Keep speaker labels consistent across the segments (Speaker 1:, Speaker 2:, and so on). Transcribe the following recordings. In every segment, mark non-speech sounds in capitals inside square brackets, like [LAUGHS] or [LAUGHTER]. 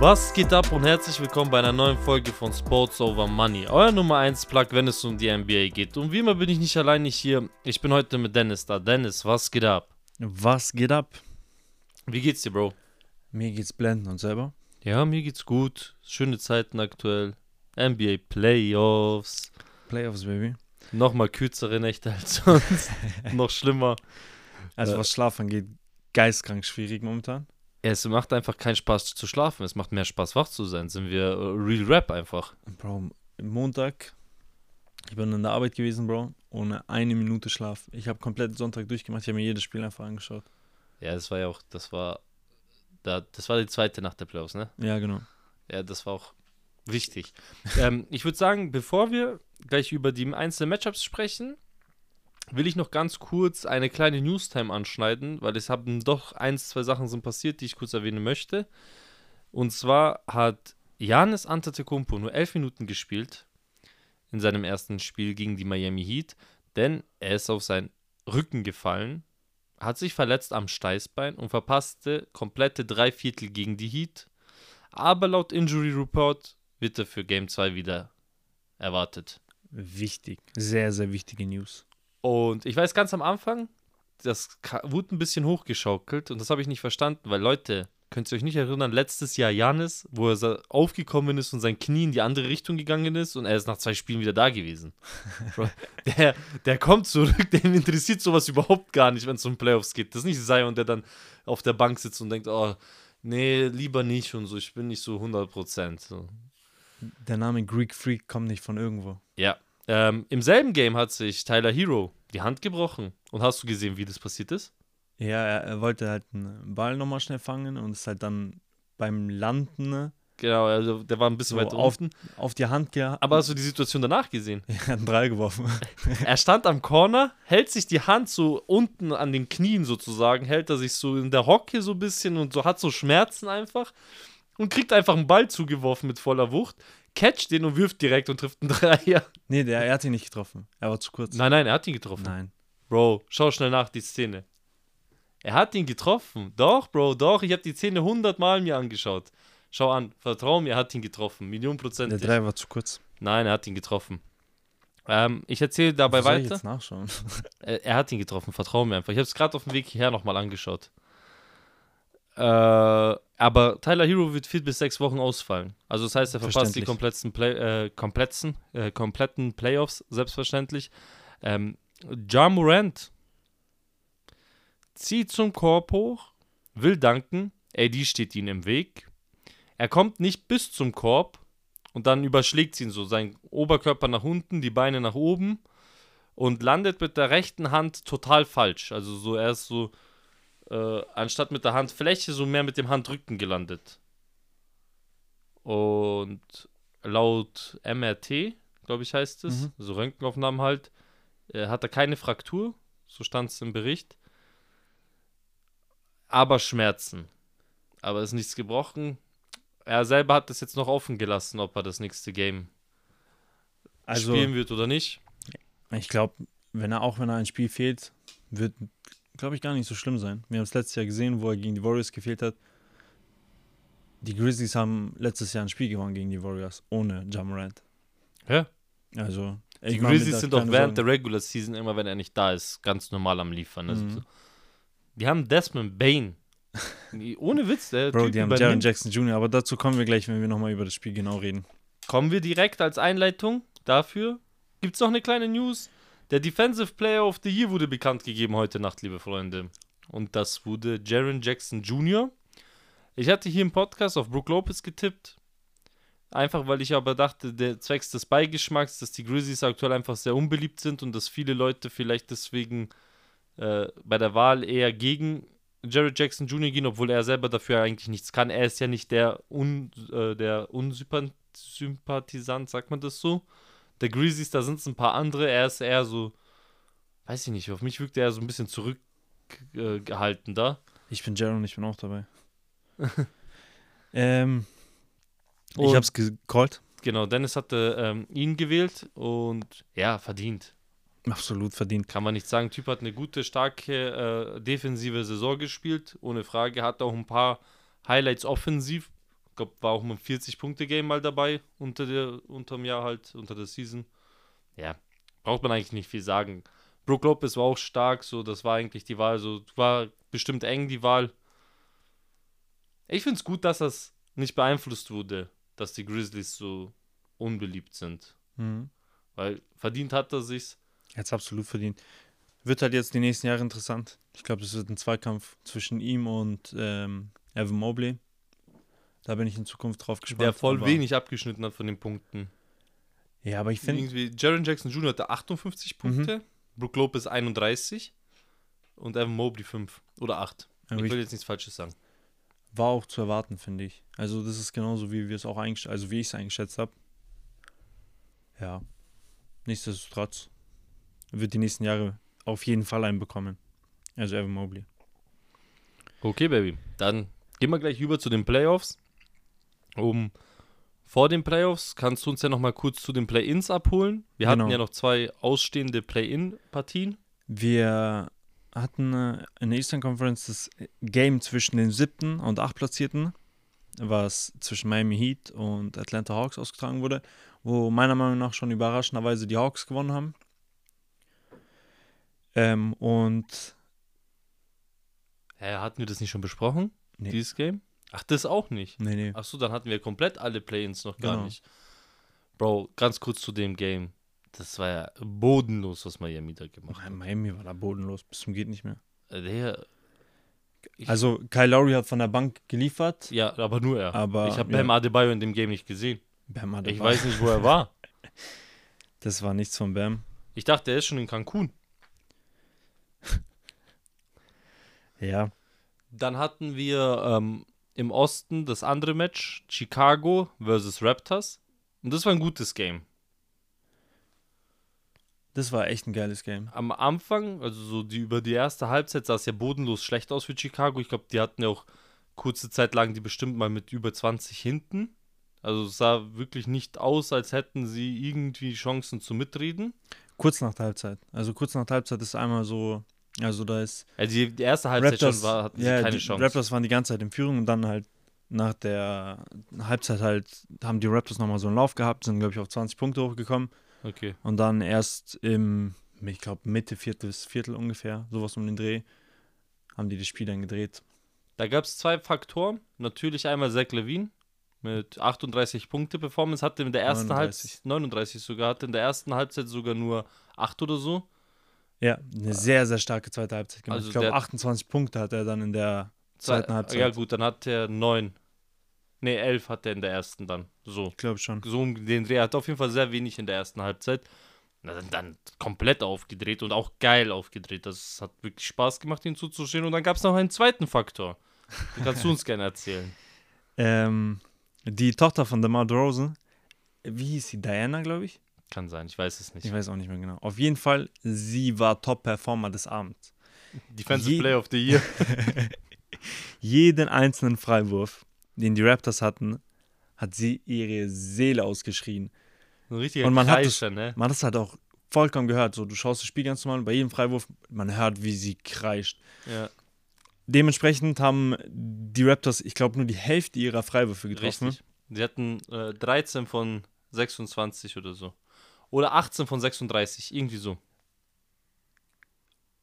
Speaker 1: Was geht ab und herzlich willkommen bei einer neuen Folge von Sports Over Money, euer Nummer 1 Plug, wenn es um die NBA geht. Und wie immer bin ich nicht alleine hier. Ich bin heute mit Dennis da. Dennis, was geht ab?
Speaker 2: Was geht ab?
Speaker 1: Wie geht's dir, Bro?
Speaker 2: Mir geht's blenden und selber?
Speaker 1: Ja, mir geht's gut. Schöne Zeiten aktuell. NBA Playoffs.
Speaker 2: Playoffs, Baby.
Speaker 1: Nochmal kürzere Nächte als sonst. [LAUGHS] Noch schlimmer.
Speaker 2: Also
Speaker 1: Äh.
Speaker 2: was Schlaf angeht, geistkrank schwierig momentan.
Speaker 1: Es macht einfach keinen Spaß zu schlafen. Es macht mehr Spaß, wach zu sein. Sind wir äh, Real Rap einfach.
Speaker 2: Bro, Montag, ich bin in der Arbeit gewesen, Bro, ohne eine Minute Schlaf. Ich habe komplett Sonntag durchgemacht, ich habe mir jedes Spiel einfach angeschaut.
Speaker 1: Ja, das war ja auch, das war, da, das war die zweite Nacht der Playoffs, ne?
Speaker 2: Ja, genau.
Speaker 1: Ja, das war auch wichtig. [LAUGHS] ähm, ich würde sagen, bevor wir gleich über die einzelnen Matchups sprechen, will ich noch ganz kurz eine kleine Newstime anschneiden, weil es haben doch eins, zwei Sachen sind passiert, die ich kurz erwähnen möchte. Und zwar hat Janis Antetokounmpo nur elf Minuten gespielt in seinem ersten Spiel gegen die Miami Heat, denn er ist auf seinen Rücken gefallen, hat sich verletzt am Steißbein und verpasste komplette drei Viertel gegen die Heat. Aber laut Injury Report wird er für Game 2 wieder erwartet.
Speaker 2: Wichtig. Sehr, sehr wichtige News.
Speaker 1: Und ich weiß ganz am Anfang, das wurde ein bisschen hochgeschaukelt und das habe ich nicht verstanden, weil Leute, könnt ihr euch nicht erinnern, letztes Jahr Janis, wo er aufgekommen ist und sein Knie in die andere Richtung gegangen ist und er ist nach zwei Spielen wieder da gewesen. [LAUGHS] Der, der kommt zurück, [LAUGHS] dem interessiert sowas überhaupt gar nicht, wenn es um Playoffs geht. Das ist nicht Zion, der dann auf der Bank sitzt und denkt, oh, nee, lieber nicht und so, ich bin nicht so 100%. So.
Speaker 2: Der Name Greek Freak kommt nicht von irgendwo.
Speaker 1: Ja. Ähm, Im selben Game hat sich Tyler Hero die Hand gebrochen. Und hast du gesehen, wie das passiert ist?
Speaker 2: Ja, er, er wollte halt einen Ball nochmal schnell fangen und ist halt dann beim Landen ne,
Speaker 1: Genau, also der war ein bisschen
Speaker 2: So,
Speaker 1: weiter
Speaker 2: auf-
Speaker 1: unten.
Speaker 2: auf die Hand gehabt.
Speaker 1: Aber hast du die Situation danach gesehen? [LAUGHS]
Speaker 2: er hat einen Drei geworfen. [LAUGHS]
Speaker 1: er stand am Corner, hält sich die Hand so unten an den Knien sozusagen, hält er sich so in der Hocke so ein bisschen und so hat so Schmerzen einfach und kriegt einfach einen Ball zugeworfen mit voller Wucht, catcht den und wirft direkt und trifft einen [LAUGHS] Dreier.
Speaker 2: nee, der, er hat ihn nicht getroffen. Er war zu kurz.
Speaker 1: Nein, nein, er hat ihn getroffen.
Speaker 2: Nein.
Speaker 1: Bro, schau schnell nach die Szene. Er hat ihn getroffen. Doch, Bro, doch. Ich habe die Szene hundertmal mir angeschaut. Schau an, vertrau mir, er hat ihn getroffen. Million
Speaker 2: Der
Speaker 1: Prozent.
Speaker 2: Drei war zu kurz.
Speaker 1: Nein, er hat ihn getroffen. Ähm, ich erzähle dabei
Speaker 2: Wo soll ich
Speaker 1: weiter.
Speaker 2: jetzt nachschauen. [LAUGHS]
Speaker 1: Er, er hat ihn getroffen, vertrau mir einfach. Ich habe es gerade auf dem Weg hierher nochmal angeschaut. Äh, aber Tyler Hero wird vier bis sechs Wochen ausfallen. Also das heißt, er verpasst die kompletten, Play, äh, kompletten, äh, kompletten Playoffs, selbstverständlich. Ähm, Ja Morant zieht zum Korb hoch, will danken, AD steht ihm im Weg. Er kommt nicht bis zum Korb und dann überschlägt ihn so, sein Oberkörper nach unten, die Beine nach oben und landet mit der rechten Hand total falsch. Also so, er ist so, äh, anstatt mit der Handfläche, so mehr mit dem Handrücken gelandet. Und laut MRT, glaube ich, heißt es,
Speaker 2: Mhm.
Speaker 1: so Röntgenaufnahmen halt, äh, hat er keine Fraktur, so stand es im Bericht. Aber Schmerzen. Aber ist nichts gebrochen. Er selber hat das jetzt noch offen gelassen, ob er das nächste Game
Speaker 2: Also,
Speaker 1: spielen wird oder nicht.
Speaker 2: ich glaube, wenn er auch wenn er ein Spiel fehlt, wird, glaube ich, gar nicht so schlimm sein. Wir haben es letztes Jahr gesehen, wo er gegen die Warriors gefehlt hat. Die Grizzlies haben letztes Jahr ein Spiel gewonnen gegen die Warriors ohne Jamorant.
Speaker 1: Ja.
Speaker 2: Also,
Speaker 1: Die Grizzlies sind auch während
Speaker 2: Sorgen.
Speaker 1: der Regular Season immer, wenn er nicht da ist, ganz normal am Liefern. Also,
Speaker 2: Mhm.
Speaker 1: Die haben Desmond Bain. Ohne Witz, der
Speaker 2: Bro,
Speaker 1: Typ
Speaker 2: die haben Jaron. Jackson Jr., aber dazu kommen wir gleich, wenn wir nochmal über das Spiel genau reden.
Speaker 1: Kommen wir direkt als Einleitung dafür. Gibt es noch eine kleine News? Der Defensive Player of the Year wurde bekannt gegeben heute Nacht, liebe Freunde. Und das wurde Jaron Jackson Jr. Ich hatte hier im Podcast auf Brook Lopez getippt. Einfach weil ich aber dachte, der zwecks des Beigeschmacks, dass die Grizzlies aktuell einfach sehr unbeliebt sind und dass viele Leute vielleicht deswegen äh, bei der Wahl eher gegen Jared Jackson Jr. gehen, obwohl er selber dafür eigentlich nichts kann. Er ist ja nicht der, un, äh, der Unsympathisant, sagt man das so? Der Grizzlies, da sind es ein paar andere. Er ist eher so, weiß ich nicht, auf mich wirkt er so ein bisschen zurückgehalten gehalten da.
Speaker 2: Ich bin Jaron, ich bin auch dabei. [LAUGHS] ähm,
Speaker 1: Und-
Speaker 2: ich hab's gecallt.
Speaker 1: Genau, Dennis hatte ähm, ihn gewählt und ja, verdient.
Speaker 2: Absolut verdient.
Speaker 1: Kann man nicht sagen. Typ hat eine gute, starke äh, defensive Saison gespielt. Ohne Frage. Hat auch ein paar Highlights offensiv. Glaube, war auch mal ein 40-Punkte-Game mal dabei unter der, unterm Jahr halt, unter der Season. Ja, braucht man eigentlich nicht viel sagen. Brook Lopez war auch stark, so, das war eigentlich die Wahl, so, war bestimmt eng die Wahl. Ich finde es gut, dass das nicht beeinflusst wurde, dass die Grizzlies so unbeliebt sind.
Speaker 2: Mhm.
Speaker 1: Weil verdient hat er sich's.
Speaker 2: Jetzt absolut verdient. Wird halt jetzt die nächsten Jahre interessant. Ich glaube, es wird ein Zweikampf zwischen ihm und ähm, Evan Mobley. Da bin ich in Zukunft drauf gespannt.
Speaker 1: Der voll wenig abgeschnitten hat von den Punkten.
Speaker 2: Ja, aber ich finde,
Speaker 1: Irgendwie, Jaron Jackson Jr. hatte 58
Speaker 2: Mhm.
Speaker 1: Punkte, Brook Lopez 31 und Evan Mobley 5 oder 8.
Speaker 2: aber
Speaker 1: ich
Speaker 2: ich
Speaker 1: will jetzt nichts Falsches sagen.
Speaker 2: war auch zu erwarten, finde ich. Also das ist genauso, wie wir es auch eingeschätzt, also wie ich es eingeschätzt habe. Ja. Nichtsdestotrotz wird die nächsten Jahre auf jeden Fall einen bekommen. Also Evan Mobley.
Speaker 1: Okay, Baby. Dann gehen wir gleich über zu den Playoffs. Um vor den Playoffs kannst du uns ja noch mal kurz zu den Play-ins abholen. Wir hatten
Speaker 2: Genau.
Speaker 1: ja noch zwei ausstehende Play-in-Partien.
Speaker 2: Wir hatten äh, in der Eastern Conference das Game zwischen den siebten und acht Platzierten, was zwischen Miami Heat und Atlanta Hawks ausgetragen wurde, wo meiner Meinung nach schon überraschenderweise die Hawks gewonnen haben. Ähm, und
Speaker 1: Hä, hatten wir das nicht schon besprochen?
Speaker 2: Nee.
Speaker 1: Dieses Game? Ach, das auch nicht.
Speaker 2: nee, nee.
Speaker 1: Achso, dann hatten wir komplett alle Play-ins noch gar
Speaker 2: Genau.
Speaker 1: nicht. Bro, ganz kurz zu dem Game. Das war ja bodenlos, was Miami da gemacht hat.
Speaker 2: Miami war da bodenlos, bis zum geht nicht mehr.
Speaker 1: Äh, Der, ich,
Speaker 2: Also Kyle Lowry hat von der Bank geliefert,
Speaker 1: ja, aber nur er.
Speaker 2: aber
Speaker 1: ich habe
Speaker 2: ja,
Speaker 1: Bam Adebayo in dem Game nicht gesehen.
Speaker 2: Bam
Speaker 1: Ich
Speaker 2: Adebayo.
Speaker 1: weiß nicht, wo er war. [LAUGHS]
Speaker 2: Das war nichts von Bam.
Speaker 1: Ich dachte, er ist schon in Cancun. [LAUGHS]
Speaker 2: Ja,
Speaker 1: Dann hatten wir ähm, im Osten das andere Match, Chicago versus Raptors. Und das war ein gutes Game.
Speaker 2: das war echt ein geiles Game.
Speaker 1: Am Anfang, also so die über die erste Halbzeit sah es ja bodenlos schlecht aus für Chicago. Ich glaube, die hatten ja auch kurze Zeit lang die bestimmt mal mit über 20 hinten. Also es sah wirklich nicht aus, als hätten sie irgendwie Chancen zu mitreden.
Speaker 2: Kurz nach der Halbzeit. Also kurz nach der Halbzeit ist einmal so, also da ist
Speaker 1: Also die, die erste Halbzeit
Speaker 2: Raptors,
Speaker 1: schon war, hatten sie
Speaker 2: ja,
Speaker 1: keine
Speaker 2: die
Speaker 1: Chance.
Speaker 2: Raptors waren die ganze Zeit in Führung und dann halt nach der Halbzeit halt haben die Raptors nochmal so einen Lauf gehabt, sind glaube ich auf 20 Punkte hochgekommen
Speaker 1: Okay.
Speaker 2: und dann erst im, ich glaube Mitte viertes Viertel ungefähr, sowas um den Dreh, haben die das Spiel dann gedreht.
Speaker 1: Da gab es zwei Faktoren. Natürlich einmal Zach Levine mit 38 Punkte Performance hatte in der ersten
Speaker 2: 39.
Speaker 1: Halbzeit 39 sogar hatte in der ersten Halbzeit sogar nur 8 oder so.
Speaker 2: Ja, eine sehr, sehr starke zweite Halbzeit gemacht.
Speaker 1: Also
Speaker 2: ich glaube
Speaker 1: der-
Speaker 2: 28 Punkte hat er dann in der zweiten
Speaker 1: Zwei-
Speaker 2: Halbzeit.
Speaker 1: Ja gut, dann hat er 9. Ne, 11 hat er in der ersten dann. So.
Speaker 2: Ich glaube schon.
Speaker 1: So um den Dreh. Er hat auf jeden Fall sehr wenig in der ersten Halbzeit. Dann, dann komplett aufgedreht und auch geil aufgedreht. Das hat wirklich Spaß gemacht, ihm zuzuschauen. Und dann gab es noch einen zweiten Faktor. Den kannst du uns gerne erzählen. [LAUGHS]
Speaker 2: Ähm, die Tochter von DeMar DeRozan, wie hieß sie? Diana, glaube ich?
Speaker 1: Kann sein, ich weiß es nicht.
Speaker 2: Ich weiß auch nicht mehr genau. Auf jeden Fall, sie war Top-Performer des Abends.
Speaker 1: Defensive
Speaker 2: Je-
Speaker 1: Player of the Year. [LAUGHS]
Speaker 2: Jeden einzelnen Freiwurf, den die Raptors hatten, hat sie ihre Seele ausgeschrien.
Speaker 1: So ein richtiger
Speaker 2: Und man hat das-
Speaker 1: Kreischer, ne?
Speaker 2: Man hat es halt auch vollkommen gehört. So, du schaust das Spiel ganz normal und bei jedem Freiwurf, man hört, wie sie kreischt.
Speaker 1: Ja,
Speaker 2: Dementsprechend haben die Raptors, ich glaube, nur die Hälfte ihrer Freiwürfe getroffen.
Speaker 1: richtig. Sie hatten äh, 13 von 26 oder so. Oder 18 von 36, irgendwie so.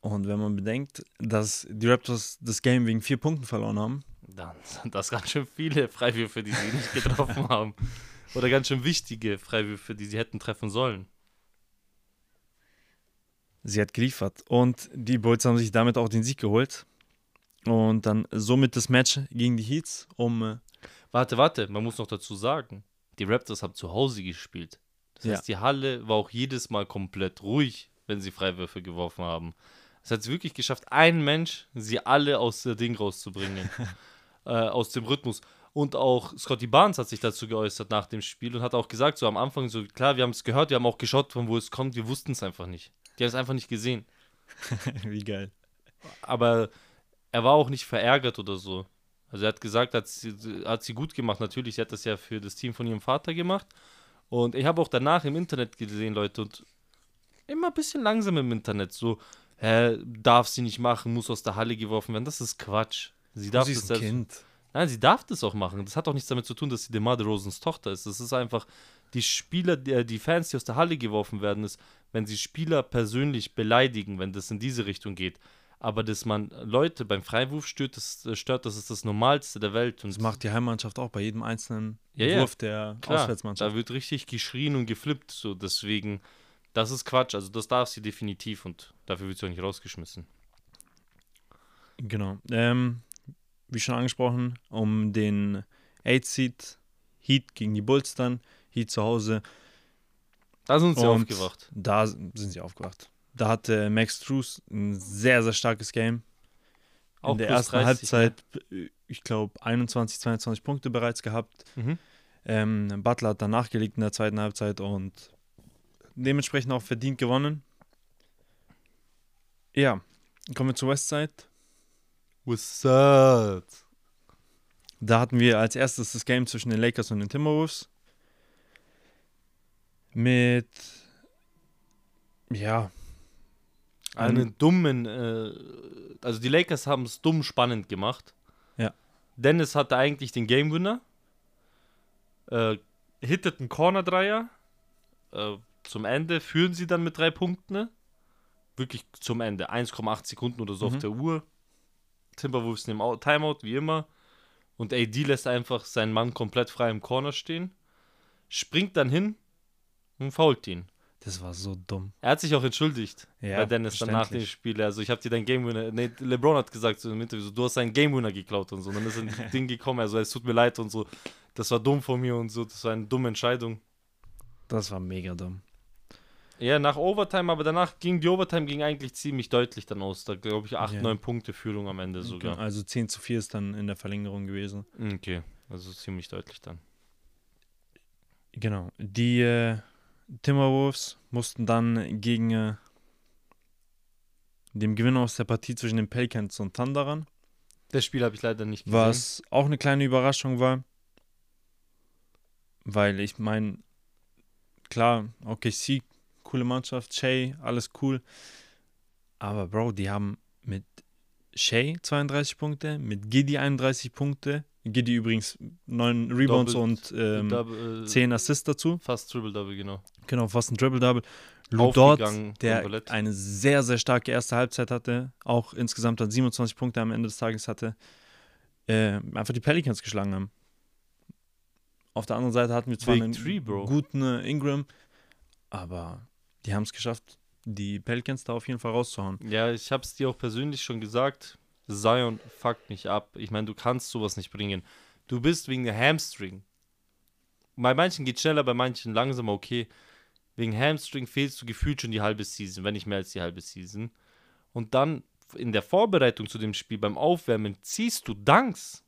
Speaker 2: Und wenn man bedenkt, dass die Raptors das Game wegen vier Punkten verloren haben,
Speaker 1: Dann sind das ganz schön viele Freiwürfe, die sie nicht getroffen [LAUGHS] haben. Oder ganz schön wichtige Freiwürfe, die sie hätten treffen sollen.
Speaker 2: sie hat geliefert. Und die Bulls haben sich damit auch den Sieg geholt. Und dann somit das Match gegen die Heats um. äh,
Speaker 1: Warte, warte, man muss noch dazu sagen, die Raptors haben zu Hause gespielt. Das
Speaker 2: Ja.
Speaker 1: heißt, die Halle war auch jedes Mal komplett ruhig, wenn sie Freiwürfe geworfen haben. Es hat es wirklich geschafft, ein Mensch sie alle aus der Ding rauszubringen. [LAUGHS] äh, aus dem Rhythmus. Und auch Scotty Barnes hat sich dazu geäußert nach dem Spiel und hat auch gesagt, so am Anfang, so klar, wir haben es gehört, wir haben auch geschaut, von wo es kommt, wir wussten es einfach nicht. Die haben es einfach nicht gesehen. [LAUGHS]
Speaker 2: Wie geil.
Speaker 1: aber er war auch nicht verärgert oder so. Also er hat gesagt, hat sie, hat sie gut gemacht. Natürlich, sie hat das ja für das Team von ihrem Vater gemacht. Und ich habe auch danach im Internet gesehen, Leute, und immer ein bisschen langsam im Internet. So, hä, darf sie nicht machen, muss aus der Halle geworfen werden. Das ist Quatsch. Sie darf
Speaker 2: sie
Speaker 1: das
Speaker 2: ist ein
Speaker 1: selbst.
Speaker 2: Kind.
Speaker 1: Nein, sie darf das auch machen. Das hat auch nichts damit zu tun, dass sie DeMar DeRozans Tochter ist. Das ist einfach die Spieler, die, die Fans, die aus der Halle geworfen werden, ist, wenn sie Spieler persönlich beleidigen, wenn das in diese Richtung geht. Aber dass man Leute beim Freiwurf stört, das, stört, das ist das Normalste der Welt. Und
Speaker 2: Das macht die Heimmannschaft auch bei jedem einzelnen
Speaker 1: Ja, ja.
Speaker 2: Wurf der
Speaker 1: Klar,
Speaker 2: Auswärtsmannschaft.
Speaker 1: Da wird richtig geschrien und geflippt. So, deswegen, das ist Quatsch. Also das darf sie definitiv und dafür wird sie auch nicht rausgeschmissen.
Speaker 2: Genau. Ähm, wie schon angesprochen, um den 8-Seed Heat gegen die Bulls dann. Heat zu Hause.
Speaker 1: Da sind sie
Speaker 2: Und
Speaker 1: aufgewacht.
Speaker 2: Da sind sie aufgewacht. Da hatte Max Trues ein sehr, sehr starkes Game.
Speaker 1: Auch
Speaker 2: In der ersten
Speaker 1: 30,
Speaker 2: Halbzeit, äh, ich glaube, 21, 22 Punkte bereits gehabt.
Speaker 1: Mhm.
Speaker 2: Ähm, Butler hat dann nachgelegt in der zweiten Halbzeit und dementsprechend auch verdient gewonnen. Ja, kommen wir zur Westside.
Speaker 1: Up?
Speaker 2: Da hatten wir als erstes das Game zwischen den Lakers und den Timberwolves. Mit, ja,
Speaker 1: Einen dummen, äh, also die Lakers haben es dumm spannend gemacht.
Speaker 2: Ja.
Speaker 1: Dennis hatte eigentlich den Game Winner. Äh, hittet einen Corner-Dreier. Äh, zum Ende führen sie dann mit drei Punkten. Wirklich zum Ende. 1,8 Sekunden oder so
Speaker 2: Mhm.
Speaker 1: auf der Uhr. Timberwolves nehmen Timeout, wie immer. Und AD lässt einfach seinen Mann komplett frei im Corner stehen. Springt dann hin und fault ihn.
Speaker 2: Das war so dumm.
Speaker 1: Er hat sich auch entschuldigt
Speaker 2: Ja,
Speaker 1: bei Dennis dann nach dem. Spiel. Also ich habe dir dein Game Winner, nee, LeBron hat gesagt so im Interview, so, du hast seinen Game Winner geklaut und so. Und dann ist ein [LAUGHS] Ding gekommen, also es tut mir leid und so. Das war dumm von mir und so, das war eine dumme Entscheidung.
Speaker 2: Das war mega dumm.
Speaker 1: Ja, nach Overtime, aber danach ging die Overtime ging eigentlich ziemlich deutlich dann aus. Da glaube ich 8,
Speaker 2: Ja.
Speaker 1: 9 Punkte Führung am Ende sogar.
Speaker 2: Also 10 zu 4 ist dann in der Verlängerung gewesen.
Speaker 1: Okay, also ziemlich deutlich dann.
Speaker 2: Genau. Die äh, Timberwolves mussten dann gegen äh, dem Gewinner aus der Partie zwischen den Pelicans und Thunder ran,
Speaker 1: Das Spiel habe ich leider nicht gesehen.
Speaker 2: was auch eine kleine Überraschung war. Weil ich meine, klar, OKC, coole Mannschaft, Shay, alles cool. Aber Bro, die haben mit Shay 32 Punkte, mit Giddy 31 Punkte. Giddy übrigens 9 Rebounds
Speaker 1: Doppelt-
Speaker 2: und ähm,
Speaker 1: Double,
Speaker 2: 10 Assists dazu.
Speaker 1: Fast Triple-Double, genau.
Speaker 2: Genau, fast ein Triple-Double. Lou Dort, der eine sehr, sehr starke erste Halbzeit hatte, auch insgesamt dann 27 Punkte am Ende des Tages hatte, äh, einfach die Pelicans geschlagen haben. Auf der anderen Seite hatten wir zwar
Speaker 1: Big
Speaker 2: einen
Speaker 1: Three,
Speaker 2: guten äh, Ingram, aber die haben es geschafft, die Pelicans da auf jeden Fall rauszuhauen.
Speaker 1: Ja, ich habe es dir auch persönlich schon gesagt. Zion fuckt mich ab. Ich meine, du kannst sowas nicht bringen. Du bist wegen der Hamstring. Bei manchen geht schneller, bei manchen langsamer, okay. Wegen Hamstring fehlst du gefühlt schon die halbe Season, wenn nicht mehr als die halbe Season. Und dann in der Vorbereitung zu dem Spiel, beim Aufwärmen, ziehst du Danks.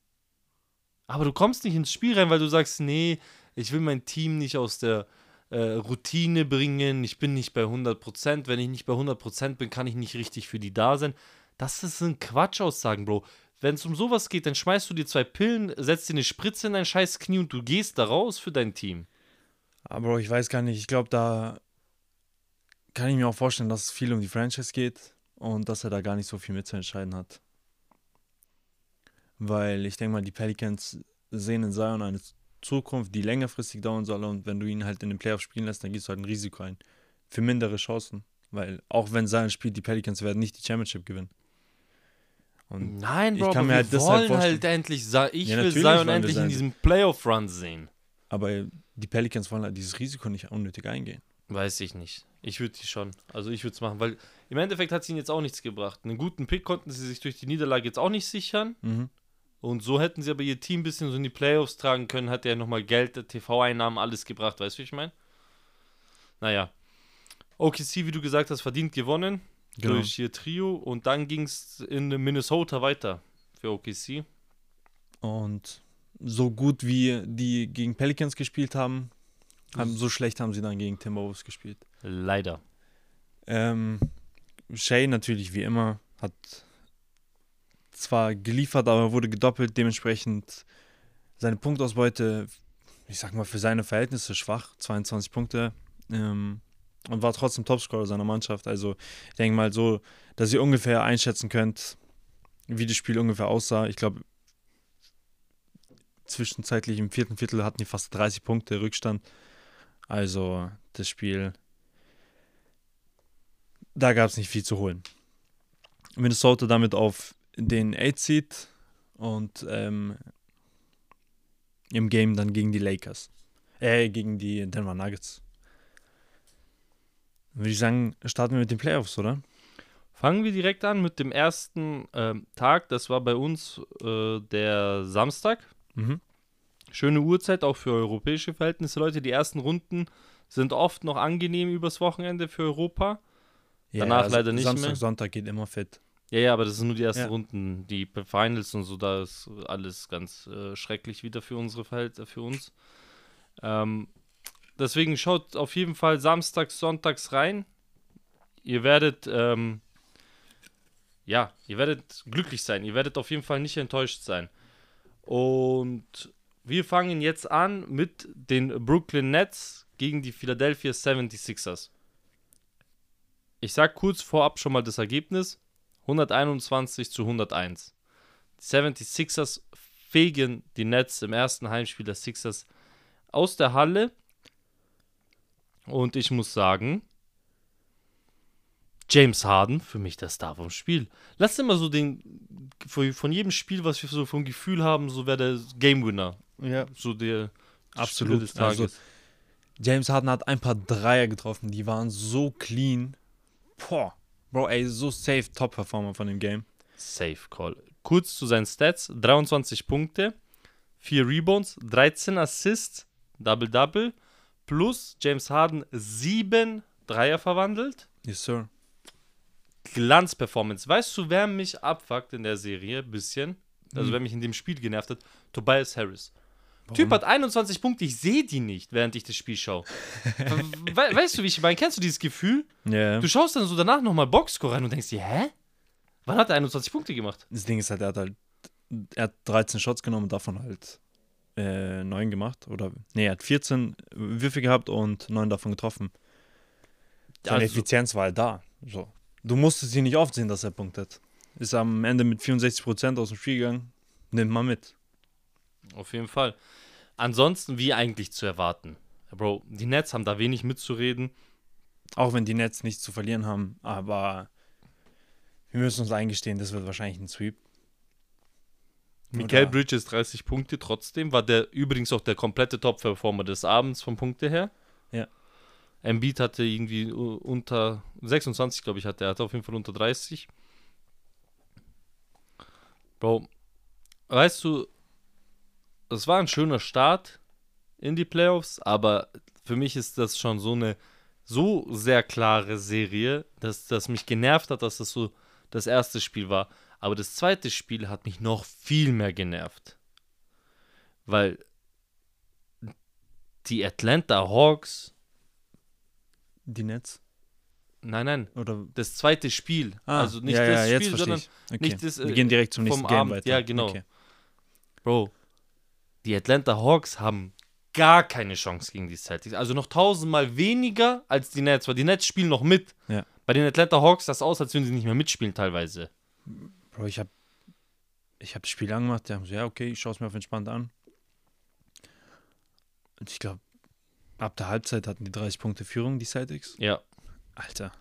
Speaker 1: Aber du kommst nicht ins Spiel rein, weil du sagst, nee, ich will mein Team nicht aus der äh, Routine bringen, ich bin nicht bei 100%. Wenn ich nicht bei 100% bin, kann ich nicht richtig für die da sein. Das sind Quatschaussagen, Bro. Wenn es um sowas geht, dann schmeißt du dir zwei Pillen, setzt dir eine Spritze in dein scheiß Knie und du gehst da raus für dein Team.
Speaker 2: Aber ich weiß gar nicht, ich glaube, da kann ich mir auch vorstellen, dass es viel um die Franchise geht und dass er da gar nicht so viel mitzuentscheiden hat. Weil ich denke mal, die Pelicans sehen in Zion eine Zukunft, die längerfristig dauern soll und wenn du ihn halt in den Playoffs spielen lässt, dann gehst du halt ein Risiko ein. Für mindere Chancen. Weil auch wenn Zion spielt, die Pelicans werden nicht die Championship gewinnen. Und
Speaker 1: Nein,
Speaker 2: ich
Speaker 1: Bro,
Speaker 2: kann
Speaker 1: aber
Speaker 2: mir
Speaker 1: wir
Speaker 2: halt das halt
Speaker 1: wollen
Speaker 2: vorstellen.
Speaker 1: halt endlich, ich
Speaker 2: Ja,
Speaker 1: will Zion endlich in diesem Playoff-Run sehen.
Speaker 2: aber die Pelicans wollen halt dieses Risiko nicht unnötig eingehen.
Speaker 1: Weiß ich nicht. Ich würde die schon. Also ich würde es machen, weil im Endeffekt hat es ihnen jetzt auch nichts gebracht. Einen guten Pick konnten sie sich durch die Niederlage jetzt auch nicht sichern.
Speaker 2: Mhm.
Speaker 1: Und so hätten sie aber ihr Team ein bisschen so in die Playoffs tragen können, hat ja nochmal Geld, TV-Einnahmen, alles gebracht, weißt du, wie ich meine? Naja. OKC, wie du gesagt hast, verdient gewonnen
Speaker 2: Genau.
Speaker 1: durch ihr Trio und dann ging es in Minnesota weiter für OKC.
Speaker 2: Und so gut wie die gegen Pelicans gespielt haben, haben so schlecht haben sie dann gegen Timberwolves gespielt.
Speaker 1: Leider.
Speaker 2: Ähm, Shay natürlich wie immer hat zwar geliefert, aber wurde gedoppelt, dementsprechend seine Punktausbeute, ich sag mal für seine Verhältnisse schwach, 22 Punkte ähm, und war trotzdem Topscorer seiner Mannschaft. Also ich denke mal so, dass ihr ungefähr einschätzen könnt, wie das Spiel ungefähr aussah. Ich glaube, zwischenzeitlich im vierten Viertel hatten die fast 30 Punkte Rückstand. Also das Spiel, da gab es nicht viel zu holen. Minnesota damit auf den 8 Seed und ähm, im Game dann gegen die Lakers. Äh, gegen die Denver Nuggets. Würde ich sagen, starten wir mit den Playoffs, oder?
Speaker 1: Fangen wir direkt an mit dem ersten ähm, Tag. Das war bei uns äh, der Samstag.
Speaker 2: Mhm.
Speaker 1: Schöne Uhrzeit, auch für europäische Verhältnisse, Leute. Die ersten Runden sind oft noch angenehm übers Wochenende für Europa. Danach leider nicht
Speaker 2: Samstag,
Speaker 1: mehr.
Speaker 2: Sonntag geht immer fit.
Speaker 1: Ja, ja, aber das sind nur die ersten
Speaker 2: Ja.
Speaker 1: Runden. Die Finals und so, da ist alles ganz äh, schrecklich wieder für unsere Verhältnisse, für uns. Ähm, deswegen schaut auf jeden Fall samstags, sonntags rein. Ihr werdet, ähm, ja, ihr werdet glücklich sein. Ihr werdet auf jeden Fall nicht enttäuscht sein. Und wir fangen jetzt an mit den Brooklyn Nets gegen die Philadelphia 76ers. Ich sag kurz vorab schon mal das Ergebnis. 121 zu 101. Die 76ers fegen die Nets im ersten Heimspiel der Sixers aus der Halle. Und ich muss sagen, James Harden, für mich der Star vom Spiel. Lass immer so den, von jedem Spiel, was wir so vom Gefühl haben, so wäre der Game Winner.
Speaker 2: Ja.
Speaker 1: So der
Speaker 2: Absolut.
Speaker 1: Spieler des Tages.
Speaker 2: Also, James Harden hat ein paar Dreier getroffen, die waren so clean. Boah. Bro, ey, so safe Top-Performer von dem Game.
Speaker 1: Safe Call. Kurz zu seinen Stats: 23 Punkte, 4 Rebounds, 13 Assists, Double-Double, plus James Harden 7 Dreier verwandelt.
Speaker 2: Yes, sir.
Speaker 1: Glanzperformance. Weißt du, wer mich abfuckt in der Serie? Bisschen. Also,
Speaker 2: Hm.
Speaker 1: wer mich in dem Spiel genervt hat? Tobias Harris. Typ hat 21 Punkte, ich sehe die nicht, während ich das Spiel schaue. [LAUGHS] We weißt du, wie ich meine? Kennst du dieses Gefühl?
Speaker 2: Ja.
Speaker 1: Du schaust dann so danach nochmal Boxscore rein und denkst dir, hä? Wann hat er 21 Punkte gemacht?
Speaker 2: Das Ding ist halt, er hat halt, er hat 13 Shots genommen und davon halt äh, 9 gemacht. Oder, nee, er hat 14 Würfe gehabt und 9 davon getroffen. Seine
Speaker 1: Also-
Speaker 2: Effizienz war halt da. So. Du musstest ihn nicht oft sehen, dass er punktet. Ist am Ende mit 64% aus dem Spiel gegangen. Nimmt mal mit.
Speaker 1: Auf jeden Fall. Ansonsten, wie eigentlich zu erwarten. Bro, die Nets haben da wenig mitzureden.
Speaker 2: Auch wenn die Nets nichts zu verlieren haben, aber wir müssen uns eingestehen, das wird wahrscheinlich ein Sweep.
Speaker 1: Michael
Speaker 2: Oder-
Speaker 1: Bridges 30 Punkte trotzdem. War der übrigens auch der komplette Top-Performer des Abends vom Punkte her.
Speaker 2: Ja.
Speaker 1: Embiid hatte irgendwie unter 26, glaube ich, hatte er. hatte auf jeden Fall unter 30. Bro, weißt du, es war ein schöner Start in die Playoffs, aber für mich ist das schon so eine so sehr klare Serie, dass das mich genervt hat, dass das so das erste Spiel war. Aber das zweite Spiel hat mich noch viel mehr genervt. Weil die Atlanta Hawks,
Speaker 2: Die Nets?
Speaker 1: nein, nein,
Speaker 2: Oder
Speaker 1: das zweite Spiel, also nicht
Speaker 2: Ah, ja,
Speaker 1: das
Speaker 2: ja,
Speaker 1: Spiel, sondern.
Speaker 2: Okay.
Speaker 1: nicht das,
Speaker 2: Wir
Speaker 1: äh,
Speaker 2: gehen direkt zum nächsten Game
Speaker 1: Abend.
Speaker 2: weiter.
Speaker 1: Ja, genau.
Speaker 2: Okay.
Speaker 1: Bro, die Atlanta Hawks haben gar keine Chance gegen die Celtics. Also noch tausendmal weniger als die Nets, weil die Nets spielen noch mit.
Speaker 2: Ja.
Speaker 1: Bei den Atlanta Hawks sah es aus, als würden sie nicht mehr mitspielen teilweise.
Speaker 2: Bro, ich habe ich hab das Spiel angemacht. Die haben so, ja, okay, ich schaue es mir auf entspannt an. Und ich glaube, ab der Halbzeit hatten die 30 Punkte Führung, die Celtics.
Speaker 1: Ja,
Speaker 2: Alter.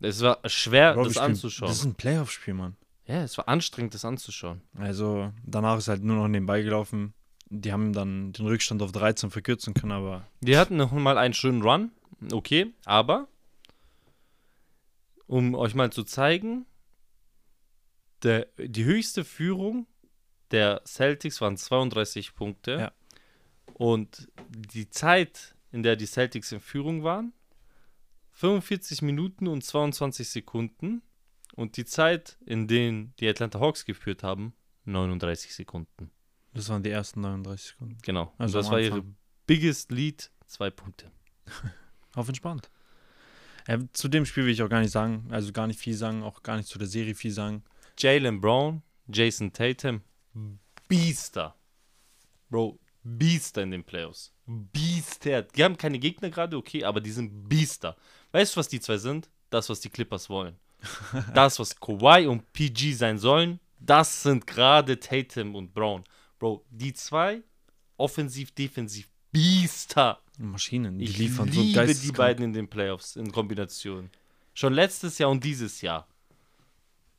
Speaker 1: es war schwer,
Speaker 2: Bro,
Speaker 1: das anzuschauen.
Speaker 2: Das ist ein Playoff-Spiel, Mann.
Speaker 1: ja, es war anstrengend, das anzuschauen.
Speaker 2: Also danach ist halt nur noch nebenbei gelaufen. Die haben dann den Rückstand auf 13 verkürzen können, aber
Speaker 1: Die hatten noch mal einen schönen Run, okay, aber um euch mal zu zeigen, der, die höchste Führung der Celtics waren 32 Punkte
Speaker 2: Ja.
Speaker 1: und die Zeit, in der die Celtics in Führung waren, 45 Minuten und 22 Sekunden und die Zeit, in denen die Atlanta Hawks geführt haben, 39 Sekunden.
Speaker 2: das waren die ersten 39 Sekunden.
Speaker 1: Genau.
Speaker 2: Also
Speaker 1: und das war ihre biggest Lead, zwei Punkte. [LAUGHS]
Speaker 2: Auf entspannt. Äh, zu dem Spiel will ich auch gar nicht sagen, also gar nicht viel sagen, auch gar nicht zu der Serie viel sagen.
Speaker 1: Jalen Brown, Jason Tatum, Biester. Bro, Biester in den Playoffs. Biester. Die haben keine Gegner gerade, okay, aber die sind Biester. Weißt du, was die zwei sind? Das, was die Clippers wollen. [LAUGHS] Das, was Kawhi und PG sein sollen, das sind gerade Tatum und Brown. Bro, die zwei offensiv, defensiv Biester.
Speaker 2: Maschinen, die
Speaker 1: Ich
Speaker 2: liefern so
Speaker 1: liebe die beiden in den Playoffs in Kombination. Schon letztes Jahr und dieses Jahr.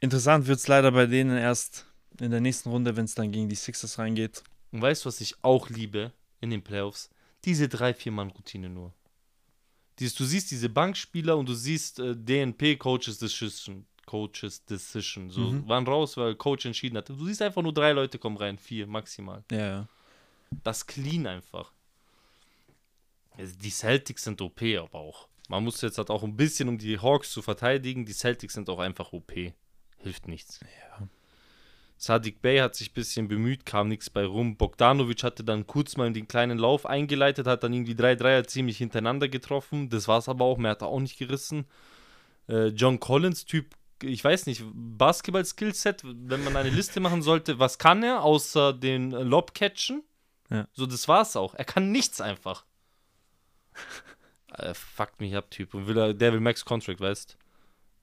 Speaker 2: Interessant wird es leider bei denen erst in der nächsten Runde, wenn es dann gegen die Sixers reingeht.
Speaker 1: Und weißt du, was ich auch liebe in den Playoffs? Diese drei, vier Mann-Routine nur. Dieses, du siehst diese Bankspieler und du siehst äh, DNP Coaches Decision. Coaches Decision. So
Speaker 2: Mhm.
Speaker 1: waren raus, weil Coach entschieden hat. Du siehst einfach nur drei Leute kommen rein, vier maximal.
Speaker 2: Ja, ja.
Speaker 1: Das clean einfach. Die Celtics sind OP, aber auch. Man muss jetzt halt auch ein bisschen, um die Hawks zu verteidigen. Die Celtics sind auch einfach OP. Hilft nichts.
Speaker 2: Ja.
Speaker 1: Sadiq Bey hat sich ein bisschen bemüht, kam nichts bei rum. Bogdanovic hatte dann kurz mal den kleinen Lauf eingeleitet, hat dann irgendwie drei Dreier ziemlich hintereinander getroffen. Das war es aber auch, mehr hat er auch nicht gerissen. Äh, John Collins, Typ, ich weiß nicht, Basketball-Skillset, wenn man eine Liste machen sollte, was kann er außer den äh, Lob-Catchen?
Speaker 2: Ja.
Speaker 1: So, das war's auch. Er kann nichts einfach. [LAUGHS] äh, fuckt mich ab, Typ. Und will er, der will Max Contract, weißt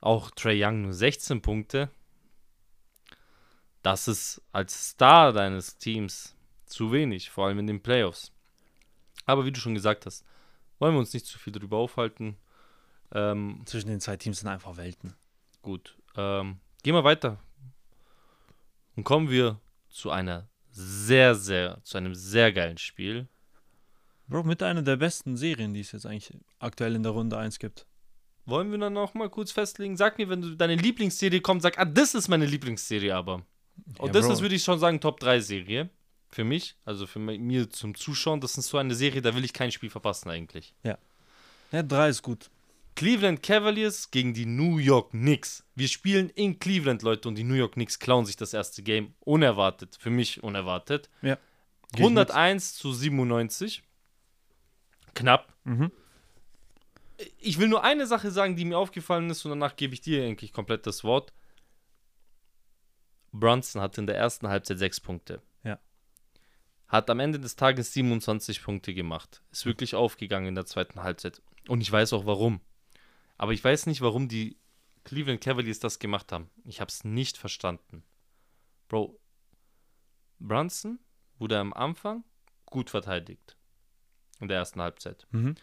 Speaker 1: Auch Trey Young nur 16 Punkte. Das ist als Star deines Teams zu wenig, vor allem in den Playoffs. Aber wie du schon gesagt hast, wollen wir uns nicht zu viel darüber aufhalten. Ähm,
Speaker 2: Zwischen den zwei Teams sind einfach Welten.
Speaker 1: gut, ähm, gehen wir weiter. Und kommen wir zu einer sehr, sehr, zu einem sehr geilen Spiel.
Speaker 2: Bro, mit einer der besten Serien, die es jetzt eigentlich aktuell in der Runde 1 gibt.
Speaker 1: Wollen wir dann noch mal kurz festlegen? Sag mir, wenn du deine Lieblingsserie kommt, sag, ah, das ist meine Lieblingsserie aber. Und
Speaker 2: Ja,
Speaker 1: das
Speaker 2: Bro.
Speaker 1: ist, würde ich schon sagen, Top 3 Serie. Für mich, also für mi- mir zum Zuschauen. Das ist so eine Serie, da will ich kein Spiel verpassen eigentlich.
Speaker 2: Ja, 3 ist gut.
Speaker 1: Cleveland Cavaliers gegen die New York Knicks. Wir spielen in Cleveland, Leute, und die New York Knicks klauen sich das erste Game. Unerwartet. Für mich unerwartet.
Speaker 2: Ja. Geh ich
Speaker 1: 101 zu 97. Knapp.
Speaker 2: Mhm.
Speaker 1: Ich will nur eine Sache sagen, die mir aufgefallen ist, und danach gebe ich dir eigentlich komplett das Wort. Brunson hatte in der ersten Halbzeit sechs Punkte.
Speaker 2: Ja.
Speaker 1: Hat am Ende des Tages 27 Punkte gemacht. Ist wirklich aufgegangen in der zweiten Halbzeit. Und ich weiß auch warum. Aber ich weiß nicht, warum die Cleveland Cavaliers das gemacht haben. Ich habe es nicht verstanden. Bro, Brunson wurde am Anfang gut verteidigt. In der ersten Halbzeit.
Speaker 2: Mhm.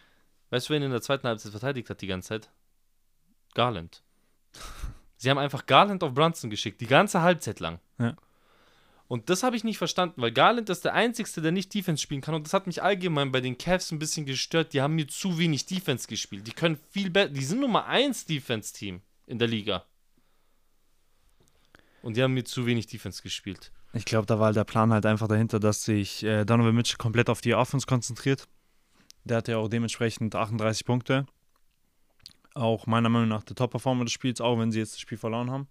Speaker 1: Weißt du, wer ihn in der zweiten Halbzeit verteidigt hat die ganze Zeit? Garland. [LAUGHS] Sie haben einfach Garland auf Brunson geschickt, die ganze Halbzeit lang.
Speaker 2: Ja.
Speaker 1: Und das habe ich nicht verstanden, weil Garland ist der Einzige, der nicht Defense spielen kann. Und das hat mich allgemein bei den Cavs ein bisschen gestört. Die haben mir zu wenig Defense gespielt. Die können viel besser. Die sind Nummer 1 Defense-Team in der Liga. Und die haben mir zu wenig Defense gespielt.
Speaker 2: Ich glaube, da war halt der Plan halt einfach dahinter, dass sich äh, Donovan Mitchell komplett auf die Offense konzentriert. Der hatte ja auch dementsprechend 38 Punkte. Auch meiner Meinung nach der Top-Performer des Spiels, auch wenn sie jetzt das Spiel verloren haben.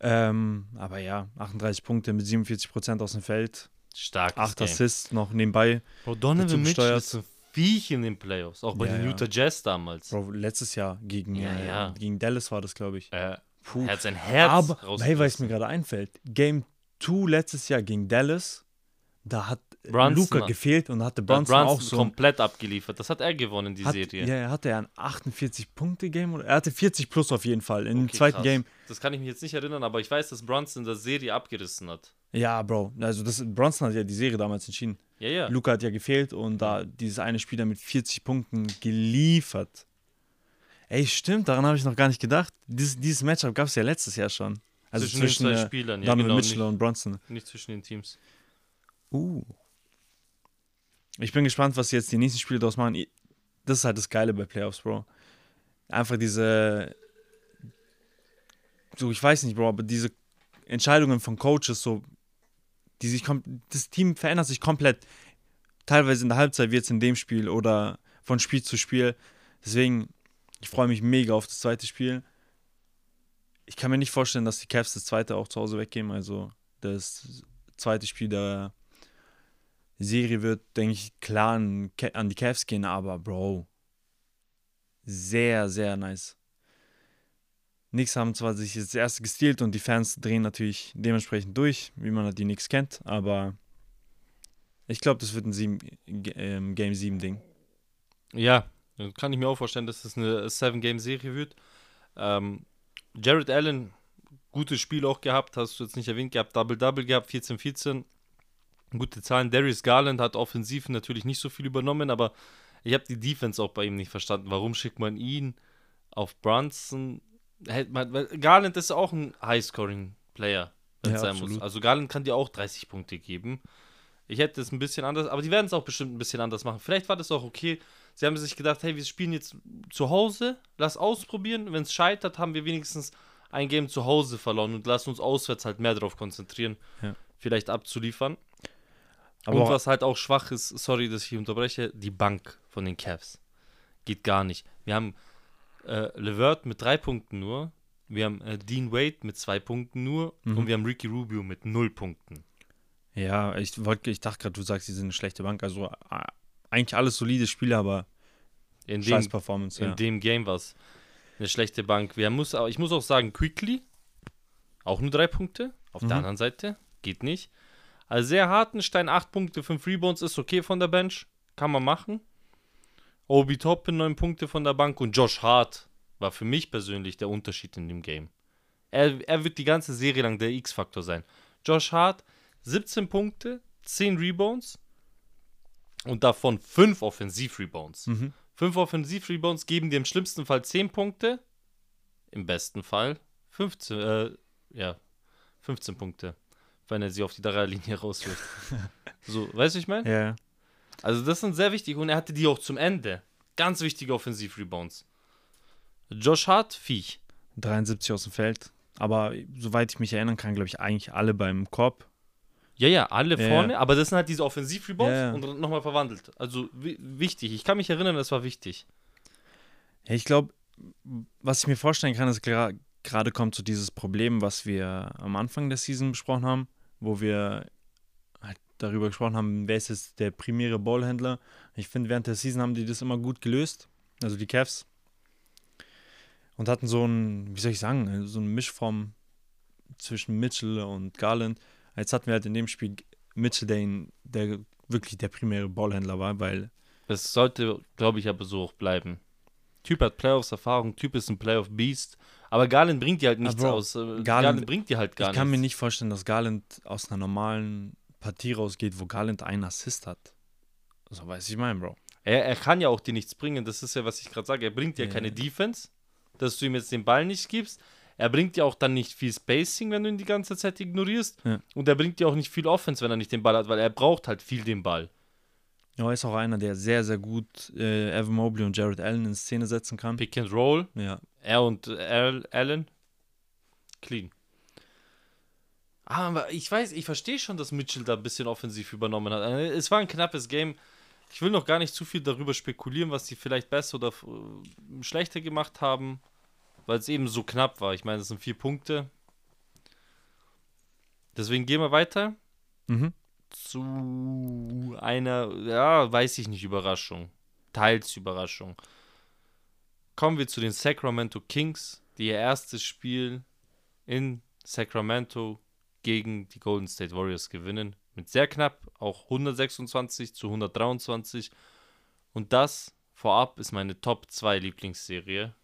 Speaker 2: Ähm, aber ja, 38 Punkte mit 47% aus dem Feld.
Speaker 1: Starkes
Speaker 2: 8
Speaker 1: Game.
Speaker 2: Assists noch nebenbei.
Speaker 1: Bro, Donovan Mitchell ist ein Viech in den Playoffs. Auch bei
Speaker 2: Ja,
Speaker 1: den
Speaker 2: ja.
Speaker 1: Utah Jazz damals.
Speaker 2: Bro, letztes Jahr gegen,
Speaker 1: Ja,
Speaker 2: äh,
Speaker 1: ja.
Speaker 2: gegen Dallas war das, glaube ich.
Speaker 1: Äh,
Speaker 2: Puh.
Speaker 1: er hat sein Herz
Speaker 2: Aber, hey, weil es mir gerade einfällt, Game 2 letztes Jahr gegen Dallas, da hat
Speaker 1: Brunson
Speaker 2: Luca gefehlt und hatte
Speaker 1: hat
Speaker 2: Brunson, auch
Speaker 1: Brunson
Speaker 2: so
Speaker 1: komplett abgeliefert. Das hat er gewonnen, die
Speaker 2: Hat,
Speaker 1: Serie.
Speaker 2: Ja, er hatte ja ein 48-Punkte-Game. oder- Er hatte 40 plus auf jeden Fall. Im
Speaker 1: Okay,
Speaker 2: zweiten
Speaker 1: krass.
Speaker 2: Game.
Speaker 1: Das kann ich mich jetzt nicht erinnern, aber ich weiß, dass Brunson der Serie abgerissen hat.
Speaker 2: Ja, Bro. Also das, Bronson hat ja die Serie damals entschieden.
Speaker 1: Ja, ja.
Speaker 2: Luca hat ja gefehlt und da dieses eine Spieler mit 40 Punkten geliefert. Ey, stimmt, daran habe ich noch gar nicht gedacht. Dieses, dieses Matchup gab es ja letztes Jahr schon. Also
Speaker 1: zwischen,
Speaker 2: zwischen,
Speaker 1: den zwei
Speaker 2: äh,
Speaker 1: Spielern, ja,
Speaker 2: Donovan
Speaker 1: genau.
Speaker 2: Mitchell
Speaker 1: Nicht,
Speaker 2: und Bronson.
Speaker 1: nicht zwischen den Teams.
Speaker 2: Uh. Ich bin gespannt, was jetzt die nächsten Spiele daraus machen. Das ist halt das Geile bei Playoffs, Bro. Einfach diese. So, ich weiß nicht, Bro, aber diese Entscheidungen von Coaches, so, die sich das Team verändert sich komplett. Teilweise in der Halbzeit wird es in dem Spiel oder von Spiel zu Spiel. Deswegen, ich freue mich mega auf das zweite Spiel. Ich kann mir nicht vorstellen, dass die Cavs das zweite auch zu Hause weggeben. Also das zweite Spiel der Serie wird, denke ich, klar an, an die Cavs gehen, aber Bro, sehr, sehr nice. Knicks haben zwar sich das erste gestealt und die Fans drehen natürlich dementsprechend durch, wie man die Knicks kennt, aber ich glaube, das wird ein sieben, ähm, Game 7 Ding.
Speaker 1: Ja, kann ich mir auch vorstellen, dass es eine Seven-Game-Serie wird. Ähm, Jared Allen, gutes Spiel auch gehabt, hast du jetzt nicht erwähnt gehabt, Double-Double gehabt, 14-14. Gute Zahlen. Darius Garland hat offensiv natürlich nicht so viel übernommen, aber ich habe die Defense auch bei ihm nicht verstanden. Warum schickt man ihn auf Brunson? Garland ist auch ein High-Scoring-Player, wenn es ja, sein absolut. muss. Also Garland kann dir auch 30 Punkte geben. Ich hätte es ein bisschen anders, aber die werden es auch bestimmt ein bisschen anders machen. Vielleicht war das auch okay. Sie haben sich gedacht, hey, wir spielen jetzt zu Hause, lass ausprobieren. Wenn es scheitert, haben wir wenigstens ein Game zu Hause verloren und lassen uns auswärts halt mehr darauf konzentrieren, ja. vielleicht abzuliefern. Aber und was halt auch schwach ist, sorry, dass ich unterbreche, die Bank von den Cavs. Geht gar nicht. Wir haben äh, Levert mit drei Punkten nur, wir haben äh, Dean Wade mit zwei Punkten nur mhm. und wir haben Ricky Rubio mit null Punkten.
Speaker 2: Ja, ich wollte, ich dachte gerade, du sagst, sie sind eine schlechte Bank. Also äh, eigentlich alles solide Spiele, aber
Speaker 1: in scheiß dem, Performance. In ja. dem Game war es eine schlechte Bank. Wir muss, ich muss auch sagen, Quickly, auch nur drei Punkte. Auf mhm. der anderen Seite, geht nicht. Also sehr Hartenstein, acht Punkte, fünf Rebounds ist okay von der Bench. Kann man machen. Obi Toppin, neun Punkte von der Bank und Josh Hart war für mich persönlich der Unterschied in dem Game. Er, er wird die ganze Serie lang der X-Faktor sein. Josh Hart, 17 Punkte, 10 Rebounds und davon 5 Offensiv-Rebounds. Mhm. 5 Offensiv-Rebounds geben dir im schlimmsten Fall 10 Punkte, im besten Fall 15, äh, ja, 15 Punkte, wenn er sie auf die Dreierlinie [LAUGHS] rauswirft. [LAUGHS] so, weißt du, ich meine? Ja. Also, das sind sehr wichtig und er hatte die auch zum Ende. Ganz wichtige Offensiv-Rebounds. Josh Hart, Viech.
Speaker 2: 73 aus dem Feld. Aber soweit ich mich erinnern kann, glaube ich, eigentlich alle beim Korb.
Speaker 1: Ja, ja, alle ja, vorne, ja. aber das sind halt diese Offensiv-Rebounds ja, und nochmal verwandelt. Also wichtig. Ich kann mich erinnern, das war wichtig.
Speaker 2: Ich glaube, was ich mir vorstellen kann, ist gerade kommt so dieses Problem, was wir am Anfang der Season besprochen haben, wo wir halt darüber gesprochen haben, wer ist jetzt der primäre Ballhändler. Ich finde, während der Season haben die das immer gut gelöst, also die Cavs. Und hatten so ein, wie soll ich sagen, so eine Mischform zwischen Mitchell und Garland Jetzt hatten wir halt in dem Spiel Mitchell, der, der wirklich der primäre Ballhändler war, weil.
Speaker 1: Es sollte, glaube ich, aber so auch bleiben. Typ hat Playoffs-Erfahrung, Typ ist ein Playoff-Beast. Aber Garland bringt dir halt nichts Bro, aus. Äh, Garland, Garland, bringt dir halt gar
Speaker 2: nichts. Ich kann mir nicht vorstellen, dass Garland aus einer normalen Partie rausgeht, wo Garland einen Assist hat. So weiß ich mein, Bro.
Speaker 1: Er, er kann ja auch dir nichts bringen. Das ist ja, was ich gerade sage. Er bringt dir yeah. keine Defense, dass du ihm jetzt den Ball nicht gibst. Er bringt dir auch dann nicht viel Spacing, wenn du ihn die ganze Zeit ignorierst. Ja. Und er bringt dir auch nicht viel Offense, wenn er nicht den Ball hat, weil er braucht halt viel den Ball.
Speaker 2: Ja, ist auch einer, der sehr, sehr gut äh, Evan Mobley und Jared Allen in Szene setzen kann.
Speaker 1: Pick and Roll.
Speaker 2: Ja.
Speaker 1: Er und äh, Allen. Clean. Ah, aber ich weiß, ich verstehe schon, dass Mitchell da ein bisschen offensiv übernommen hat. Äh, es war ein knappes Game. Ich will noch gar nicht zu viel darüber spekulieren, was sie vielleicht besser oder äh, schlechter gemacht haben weil es eben so knapp war. Ich meine, das sind vier Punkte. Deswegen gehen wir weiter mhm. Zu einer, ja, weiß ich nicht, Überraschung. Teils Überraschung. Kommen wir zu den Sacramento Kings, die ihr erstes Spiel in Sacramento gegen die Golden State Warriors gewinnen. Mit sehr knapp, auch 126 zu 123. Und das vorab ist meine Top 2 Lieblingsserie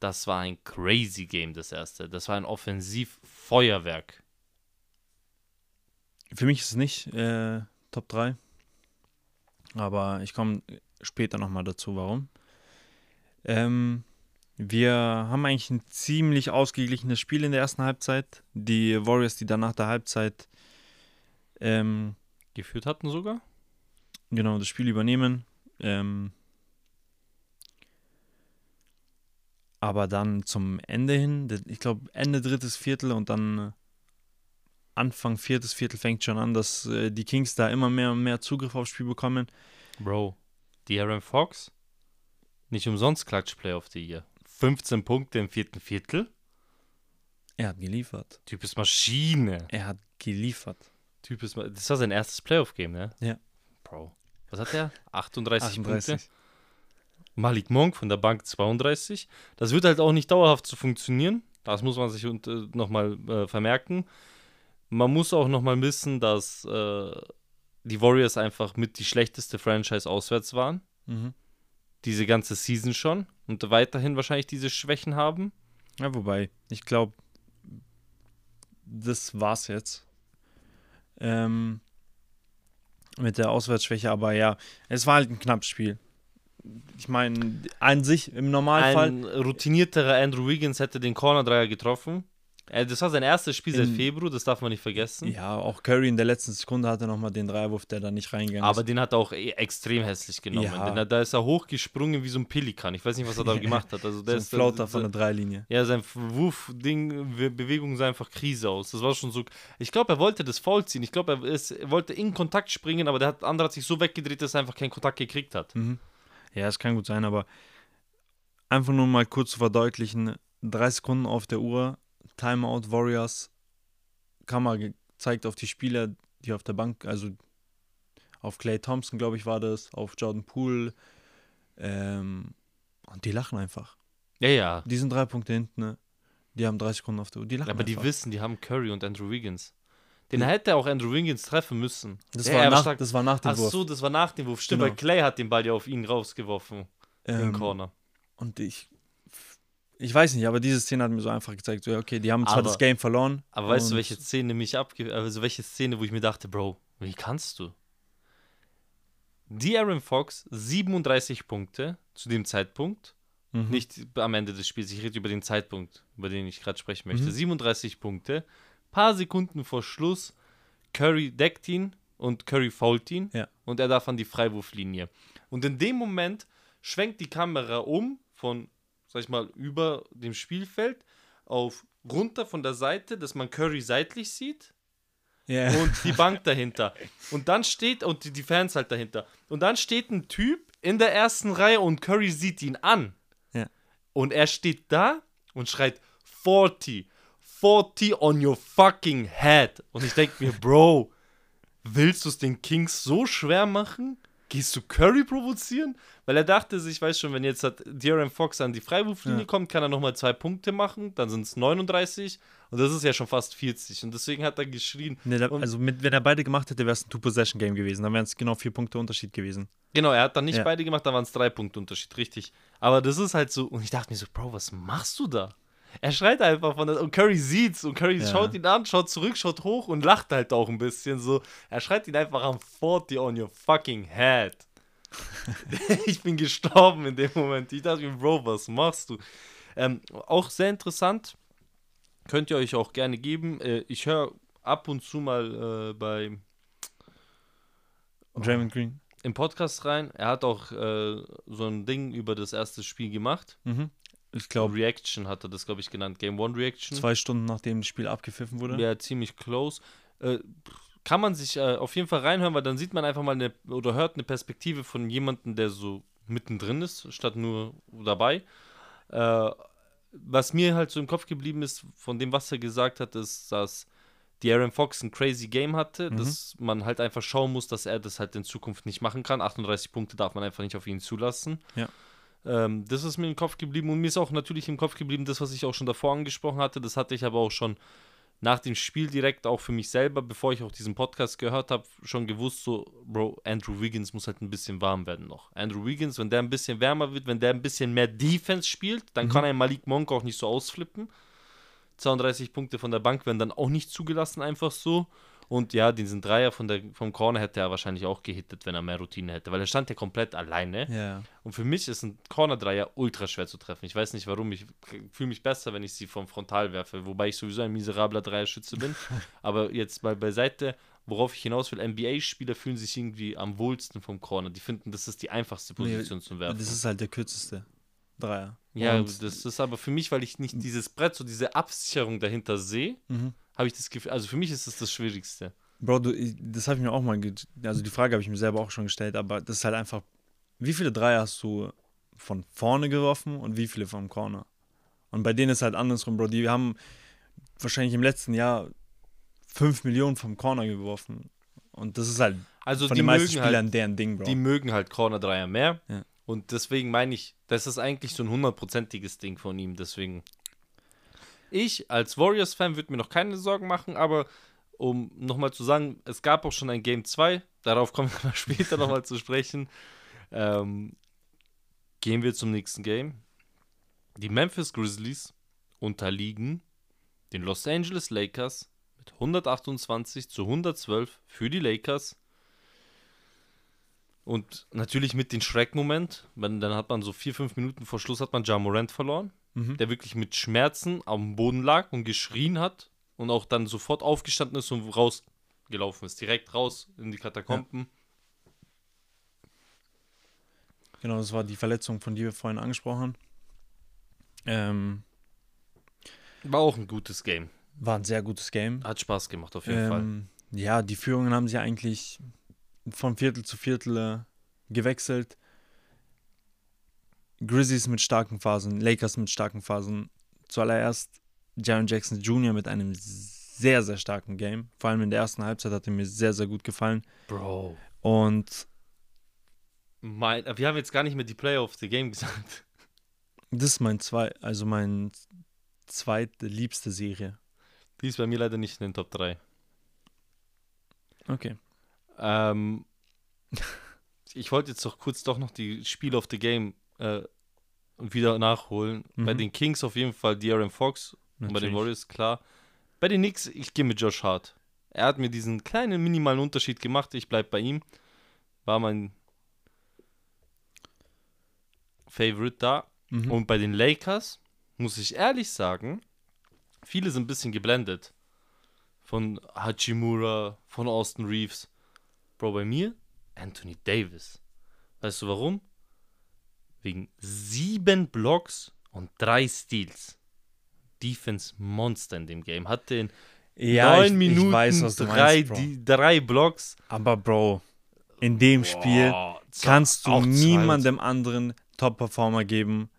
Speaker 1: das war ein crazy Game, das erste. Das war ein Offensivfeuerwerk.
Speaker 2: Für mich ist es nicht äh, Top 3. Aber ich komme später nochmal dazu, warum. Ähm, wir haben eigentlich ein ziemlich ausgeglichenes Spiel in der ersten Halbzeit. Die Warriors, die dann nach der Halbzeit ähm,
Speaker 1: geführt hatten sogar.
Speaker 2: Genau, das Spiel übernehmen. Ähm, Aber dann zum Ende hin, ich glaube Ende drittes Viertel und dann äh, Anfang viertes Viertel fängt schon an, dass äh, die Kings da immer mehr und mehr Zugriff aufs Spiel bekommen.
Speaker 1: Bro, die Aaron Fox, nicht umsonst Clutch Play of the Year. 15 Punkte im vierten Viertel.
Speaker 2: Er hat geliefert.
Speaker 1: Typ ist Maschine.
Speaker 2: Er hat geliefert.
Speaker 1: Typ ist, das war sein erstes Playoff-Game, ne?
Speaker 2: Ja.
Speaker 1: Bro. Was hat er? 38, 38. Punkte. Malik Monk von der Bank 32. Das wird halt auch nicht dauerhaft zu funktionieren. Das muss man sich äh, nochmal äh, vermerken. Man muss auch nochmal wissen, dass äh, die Warriors einfach mit die schlechteste Franchise auswärts waren. Mhm. Diese ganze Season schon. Und weiterhin wahrscheinlich diese Schwächen haben.
Speaker 2: Ja, wobei, ich glaube, das war's jetzt. Ähm, mit der Auswärtsschwäche, aber ja, es war halt ein knappes Spiel. Ich meine, an sich im Normalfall.
Speaker 1: Ein routinierterer Andrew Wiggins hätte den Corner-Dreier getroffen. Äh, Das war sein erstes Spiel seit Februar, das darf man nicht vergessen.
Speaker 2: Ja, auch Curry in der letzten Sekunde hatte nochmal den Dreiwurf, der da nicht reingegangen
Speaker 1: Aber
Speaker 2: ist.
Speaker 1: den hat er auch eh extrem hässlich genommen.
Speaker 2: Ja.
Speaker 1: Da ist er hochgesprungen wie so ein Pelikan. Ich weiß nicht, was er da [LAUGHS] gemacht hat. Also
Speaker 2: So
Speaker 1: der
Speaker 2: ein
Speaker 1: ist
Speaker 2: Flauter
Speaker 1: der,
Speaker 2: von der Dreilinie.
Speaker 1: Ja, sein Wurf-Ding, Be- Bewegung sah einfach Krise aus. Das war schon so. Ich glaube, er wollte das Foul ziehen. Ich glaube, er, ist- er wollte in Kontakt springen, aber der hat, andere hat sich so weggedreht, dass er einfach keinen Kontakt gekriegt hat.
Speaker 2: Mhm. Ja, es kann gut sein, aber einfach nur mal kurz zu verdeutlichen: drei Sekunden auf der Uhr, Timeout Warriors, Kamera gezeigt auf die Spieler, die auf der Bank, also auf Clay Thompson, glaube ich, war das, auf Jordan Poole. Ähm, und die lachen einfach.
Speaker 1: Ja, ja.
Speaker 2: Die sind drei Punkte hinten, ne? Die haben drei Sekunden auf der Uhr. Die lachen
Speaker 1: Aber die
Speaker 2: einfach.
Speaker 1: wissen, die haben Curry und Andrew Wiggins. Den
Speaker 2: Ja.
Speaker 1: hätte auch Andrew Wiggins treffen müssen.
Speaker 2: das,
Speaker 1: Ja,
Speaker 2: war nach,
Speaker 1: stark.
Speaker 2: das war nach dem
Speaker 1: Ach
Speaker 2: Wurf.
Speaker 1: so, das war nach dem Wurf. Stimmt,
Speaker 2: Genau.
Speaker 1: weil Clay hat den Ball ja auf ihn rausgeworfen. im
Speaker 2: Ähm,
Speaker 1: Corner.
Speaker 2: Und ich, ich weiß nicht, aber diese Szene hat mir so einfach gezeigt, so, okay, die haben zwar
Speaker 1: Aber-
Speaker 2: das Game verloren.
Speaker 1: Aber weißt du, welche Szene mich abge... Also welche Szene, wo ich mir dachte, Bro, wie kannst du? Die Aaron Fox, 37 Punkte zu dem Zeitpunkt.
Speaker 2: Mhm.
Speaker 1: Nicht am Ende des Spiels, ich rede über den Zeitpunkt, über den ich gerade sprechen möchte.
Speaker 2: Mhm.
Speaker 1: 37 Punkte. Paar Sekunden vor Schluss, Curry deckt ihn und Curry fault ihn.
Speaker 2: Ja.
Speaker 1: Und er darf an die Freiwurflinie. Und in dem Moment schwenkt die Kamera um von, sag ich mal, über dem Spielfeld auf runter von der Seite, dass man Curry seitlich sieht
Speaker 2: Ja.
Speaker 1: und die Bank [LAUGHS] dahinter. Und dann steht, und die, die Fans halt dahinter. Und dann steht ein Typ in der ersten Reihe und Curry sieht ihn an.
Speaker 2: Ja.
Speaker 1: Und er steht da und schreit 40, 40 on your fucking head. Und ich denke mir, Bro, willst du es den Kings so schwer machen? Gehst du Curry provozieren? Weil er dachte sich, weiß schon, wenn jetzt hat De'Aaron Fox an die Freiwurflinie
Speaker 2: Ja.
Speaker 1: kommt, kann er nochmal zwei Punkte machen, dann sind es 39 und das ist ja schon fast 40. Und deswegen hat er geschrien.
Speaker 2: Nee, da, also mit, wenn er beide gemacht hätte, wäre es ein Two-Possession-Game gewesen. Dann wären es genau vier Punkte Unterschied gewesen.
Speaker 1: Genau, er hat dann nicht
Speaker 2: Ja.
Speaker 1: beide gemacht, da waren es drei Punkte Unterschied, richtig. Aber das ist halt so, und ich dachte mir so, Bro, was machst du da? Er schreit einfach von der, und Curry sieht's und Curry
Speaker 2: Ja.
Speaker 1: schaut ihn an, schaut zurück, schaut hoch und lacht halt auch ein bisschen so. Er schreit ihn einfach an 40 on your fucking head. [LAUGHS] ich bin gestorben in dem Moment. Ich dachte mir, Bro, was machst du? Ähm, auch sehr interessant, könnt ihr euch auch gerne geben. Äh, ich höre ab und zu mal äh, bei
Speaker 2: Draymond Green.
Speaker 1: im Podcast rein. Er hat auch äh, so ein Ding über das erste Spiel gemacht.
Speaker 2: Mhm. Ich glaube,
Speaker 1: Reaction hat er das, glaube ich, genannt. Game One Reaction.
Speaker 2: zwei Stunden nachdem das Spiel abgepfiffen wurde.
Speaker 1: Ja, ziemlich close. Äh, kann man sich äh, auf jeden Fall reinhören, weil dann sieht man einfach mal eine oder hört eine Perspektive von jemandem, der so mittendrin ist, statt nur dabei. Äh, was mir halt so im Kopf geblieben ist, von dem, was er gesagt hat, ist, dass die Aaron Fox ein crazy Game hatte,
Speaker 2: Mhm.
Speaker 1: dass man halt einfach schauen muss, dass er das halt in Zukunft nicht machen kann. 38 Punkte darf man einfach nicht auf ihn zulassen.
Speaker 2: Ja.
Speaker 1: Ähm, das ist mir im Kopf geblieben und mir ist auch natürlich im Kopf geblieben, das, was ich auch schon davor angesprochen hatte, das hatte ich aber auch schon nach dem Spiel direkt auch für mich selber, bevor ich auch diesen Podcast gehört habe, schon gewusst, so, Bro, Andrew Wiggins muss halt ein bisschen warm werden noch. Andrew Wiggins, wenn der ein bisschen wärmer wird, wenn der ein bisschen mehr Defense spielt, dann
Speaker 2: Mhm.
Speaker 1: kann ein Malik Monk auch nicht so ausflippen. 32 Punkte von der Bank werden dann auch nicht zugelassen, einfach so. Und ja, diesen Dreier von der, vom Corner hätte er wahrscheinlich auch gehittet, wenn er mehr Routine hätte, weil er stand ja komplett alleine.
Speaker 2: Ja.
Speaker 1: Und für mich ist ein Corner-Dreier ultra schwer zu treffen. Ich weiß nicht warum. Ich fühle mich besser, wenn ich sie vom Frontal werfe, wobei ich sowieso ein miserabler Dreierschütze bin. [LAUGHS] Aber jetzt mal beiseite, worauf ich hinaus will, NBA-Spieler fühlen sich irgendwie am wohlsten vom Corner. Die finden, das ist die einfachste
Speaker 2: Nee,
Speaker 1: Position zum Werfen.
Speaker 2: Das ist halt der kürzeste Dreier.
Speaker 1: ja,
Speaker 2: Und-
Speaker 1: das ist aber für mich, weil ich nicht dieses Brett, so diese Absicherung dahinter sehe,
Speaker 2: Mhm.
Speaker 1: Habe ich das Gefühl, also für mich ist das das Schwierigste.
Speaker 2: Bro, du, das habe ich mir auch mal, also die Frage habe ich mir selber auch schon gestellt, aber das ist halt einfach, wie viele Dreier hast du von vorne geworfen und wie viele vom Corner? Und bei denen ist halt andersrum, Bro, die haben wahrscheinlich im letzten Jahr 5 Millionen vom Corner geworfen. Und das ist halt
Speaker 1: Also
Speaker 2: von
Speaker 1: die
Speaker 2: den meisten Spielern
Speaker 1: halt,
Speaker 2: deren Ding, Bro.
Speaker 1: die mögen halt Corner-Dreier mehr.
Speaker 2: Ja.
Speaker 1: Und deswegen meine ich, das ist eigentlich so ein hundertprozentiges Ding von ihm. Deswegen. Ich als Warriors-Fan würde mir noch keine Sorgen machen, aber um nochmal zu sagen, es gab auch schon ein Game 2, darauf kommen wir [LAUGHS] später nochmal zu sprechen. Ähm, gehen wir zum nächsten Game. Die Memphis Grizzlies unterliegen den Los Angeles Lakers mit 128 zu 112 für die Lakers. Und natürlich mit dem Schreckmoment, wenn, dann hat man so vier, fünf Minuten vor Schluss hat man Ja verloren,
Speaker 2: Mhm.
Speaker 1: der wirklich mit Schmerzen am Boden lag und geschrien hat und auch dann sofort aufgestanden ist und rausgelaufen ist. Direkt raus in die Katakomben.
Speaker 2: Genau, das war die Verletzung, von der wir vorhin angesprochen haben. Ähm,
Speaker 1: War auch ein gutes Game.
Speaker 2: war ein sehr gutes Game.
Speaker 1: Hat Spaß gemacht, auf jeden Fall.
Speaker 2: Ähm, ja, die Führungen haben sie eigentlich von Viertel zu Viertel äh, gewechselt. Grizzlies mit starken Phasen, Lakers mit starken Phasen. Zuallererst Jaron Jackson Jr. mit einem sehr, sehr starken Game. Vor allem in der ersten Halbzeit hat er mir sehr, sehr gut gefallen.
Speaker 1: Bro.
Speaker 2: Und
Speaker 1: Mein, wir haben jetzt gar nicht mehr die Player of the Game gesagt.
Speaker 2: das ist mein zwei, also mein zweite liebste Serie.
Speaker 1: Die ist bei mir leider nicht in den Top 3.
Speaker 2: Okay.
Speaker 1: Ähm, [LAUGHS] ich wollte jetzt doch kurz doch noch die Spiel of the Game äh, wieder nachholen. Bei
Speaker 2: Mhm.
Speaker 1: den Kings auf jeden Fall De'Aaron Fox und bei den
Speaker 2: Natürlich.
Speaker 1: Warriors klar. Bei den Knicks, ich gehe mit Josh Hart. Er hat mir diesen kleinen minimalen Unterschied gemacht. Ich bleibe bei ihm. War mein Favorite da.
Speaker 2: Mhm.
Speaker 1: Und bei den Lakers muss ich ehrlich sagen, viele sind ein bisschen geblendet. Von Hachimura, von Austin Reeves. Bro, bei mir Anthony Davis. Weißt du warum? Wegen sieben Blocks und drei Steals. Defense Monster in dem Game. Hat den
Speaker 2: ja,
Speaker 1: neun
Speaker 2: ich,
Speaker 1: Minuten
Speaker 2: ich weiß,
Speaker 1: drei,
Speaker 2: meinst,
Speaker 1: die, drei Blocks.
Speaker 2: Aber Bro, in dem Spiel
Speaker 1: Boah,
Speaker 2: kannst du
Speaker 1: auch zwei
Speaker 2: niemandem anderen Top-Performer geben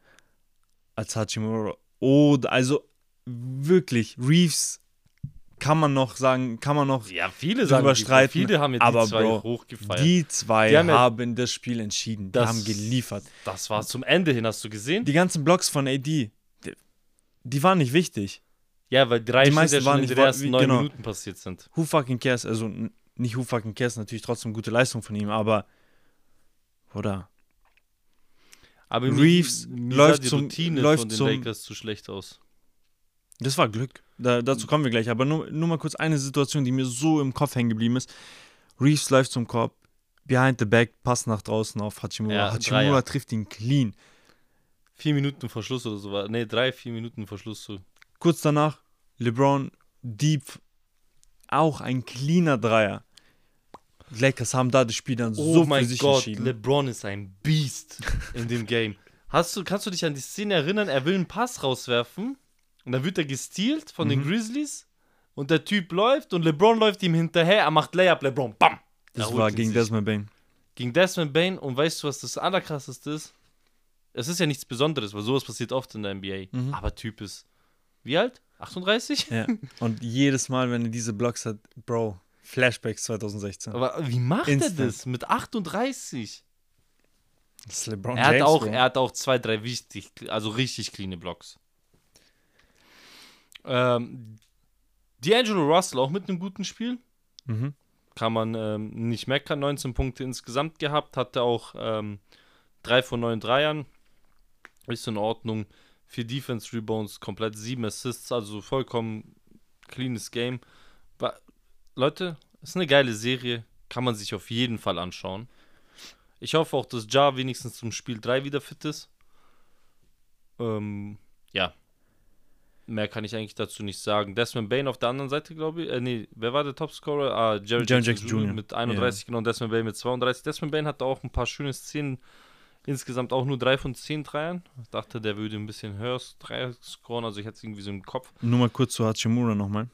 Speaker 2: als Hachimura. Oder, also wirklich, Reeves kann man noch sagen, kann man noch,
Speaker 1: Ja, viele die-
Speaker 2: streiten,
Speaker 1: viele haben jetzt
Speaker 2: aber
Speaker 1: die zwei
Speaker 2: Bro,
Speaker 1: hochgefeiert.
Speaker 2: die zwei
Speaker 1: Die haben
Speaker 2: haben, das Spiel entschieden. Die
Speaker 1: Das-
Speaker 2: haben geliefert.
Speaker 1: das war zum Ende hin, hast du gesehen?
Speaker 2: Die ganzen Blocks von AD, die, die waren nicht wichtig.
Speaker 1: Ja, weil drei
Speaker 2: Die meisten
Speaker 1: ja
Speaker 2: waren
Speaker 1: in den ersten neun
Speaker 2: genau.
Speaker 1: Minuten passiert sind.
Speaker 2: Who fucking cares? Also nicht who fucking cares, natürlich trotzdem gute Leistung von ihm, aber oder
Speaker 1: Aber
Speaker 2: Reeves läuft
Speaker 1: die
Speaker 2: zum-
Speaker 1: Routine
Speaker 2: läuft
Speaker 1: von den
Speaker 2: zum-
Speaker 1: Lakers zu schlecht aus.
Speaker 2: Das war Glück. Da, dazu kommen wir gleich. Aber nur, nur mal kurz eine Situation, die mir so im Kopf hängen geblieben ist. Reeves läuft zum Korb, behind the back, Pass nach draußen auf Hachimura.
Speaker 1: Ja,
Speaker 2: Hachimura
Speaker 1: Dreier.
Speaker 2: trifft ihn clean.
Speaker 1: Vier Minuten vor Schluss oder so war. Nee, drei, vier Minuten vor Schluss so.
Speaker 2: Kurz danach, LeBron, Deep, auch ein cleaner Dreier. Lakers haben da das Spiel dann
Speaker 1: Oh
Speaker 2: so für
Speaker 1: mein
Speaker 2: sich
Speaker 1: Gott,
Speaker 2: entschieden.
Speaker 1: LeBron ist ein Beast in dem Game. Hast du, kannst du dich an die Szene erinnern? Er will einen Pass rauswerfen und dann wird er gestealt von den
Speaker 2: Mhm.
Speaker 1: Grizzlies und der Typ läuft und LeBron läuft ihm hinterher. Er macht Layup, LeBron, bam!
Speaker 2: das
Speaker 1: Er
Speaker 2: war gegen
Speaker 1: sich.
Speaker 2: Desmond Bain.
Speaker 1: gegen Desmond Bain und weißt du, was das Allerkrasseste ist? Es ist ja nichts Besonderes, weil sowas passiert oft in der NBA.
Speaker 2: Mhm.
Speaker 1: Aber Typ ist, wie alt? 38?
Speaker 2: Ja. Und jedes Mal, wenn er diese Blocks hat, Bro, Flashbacks 2016.
Speaker 1: Aber wie macht
Speaker 2: Instant.
Speaker 1: er das mit 38?
Speaker 2: Das ist LeBron
Speaker 1: Er hat,
Speaker 2: James,
Speaker 1: auch,
Speaker 2: Bro.
Speaker 1: er hat auch zwei, drei wichtig, also richtig cleane Blocks. Ähm, D'Angelo Russell auch mit einem guten Spiel.
Speaker 2: Mhm.
Speaker 1: Kann man ähm, nicht meckern. 19 Punkte insgesamt gehabt. Hatte auch ähm, 3 von 9 Dreiern. Ist in Ordnung. 4 Defense Rebounds, komplett 7 Assists. Also vollkommen cleanes Game. Wa- Leute, ist eine geile Serie. Kann man sich auf jeden Fall anschauen. Ich hoffe auch, dass Ja wenigstens zum Spiel 3 wieder fit ist. Ähm, ja. Mehr kann ich eigentlich dazu nicht sagen. Desmond Bain auf der anderen Seite, glaube ich. Äh, nee, wer war der Topscorer? Ah, Jerry Jackson,
Speaker 2: Jackson
Speaker 1: Jr. Mit 31, genau. Und Desmond Bain mit 32. Desmond Bain hatte auch ein paar schöne Szenen. Insgesamt auch nur 3 von 10 Dreiern. Ich dachte, der würde ein bisschen höher Dreier scoren. Also ich hatte es irgendwie so im Kopf.
Speaker 2: Nur mal kurz zu Hachimura nochmal.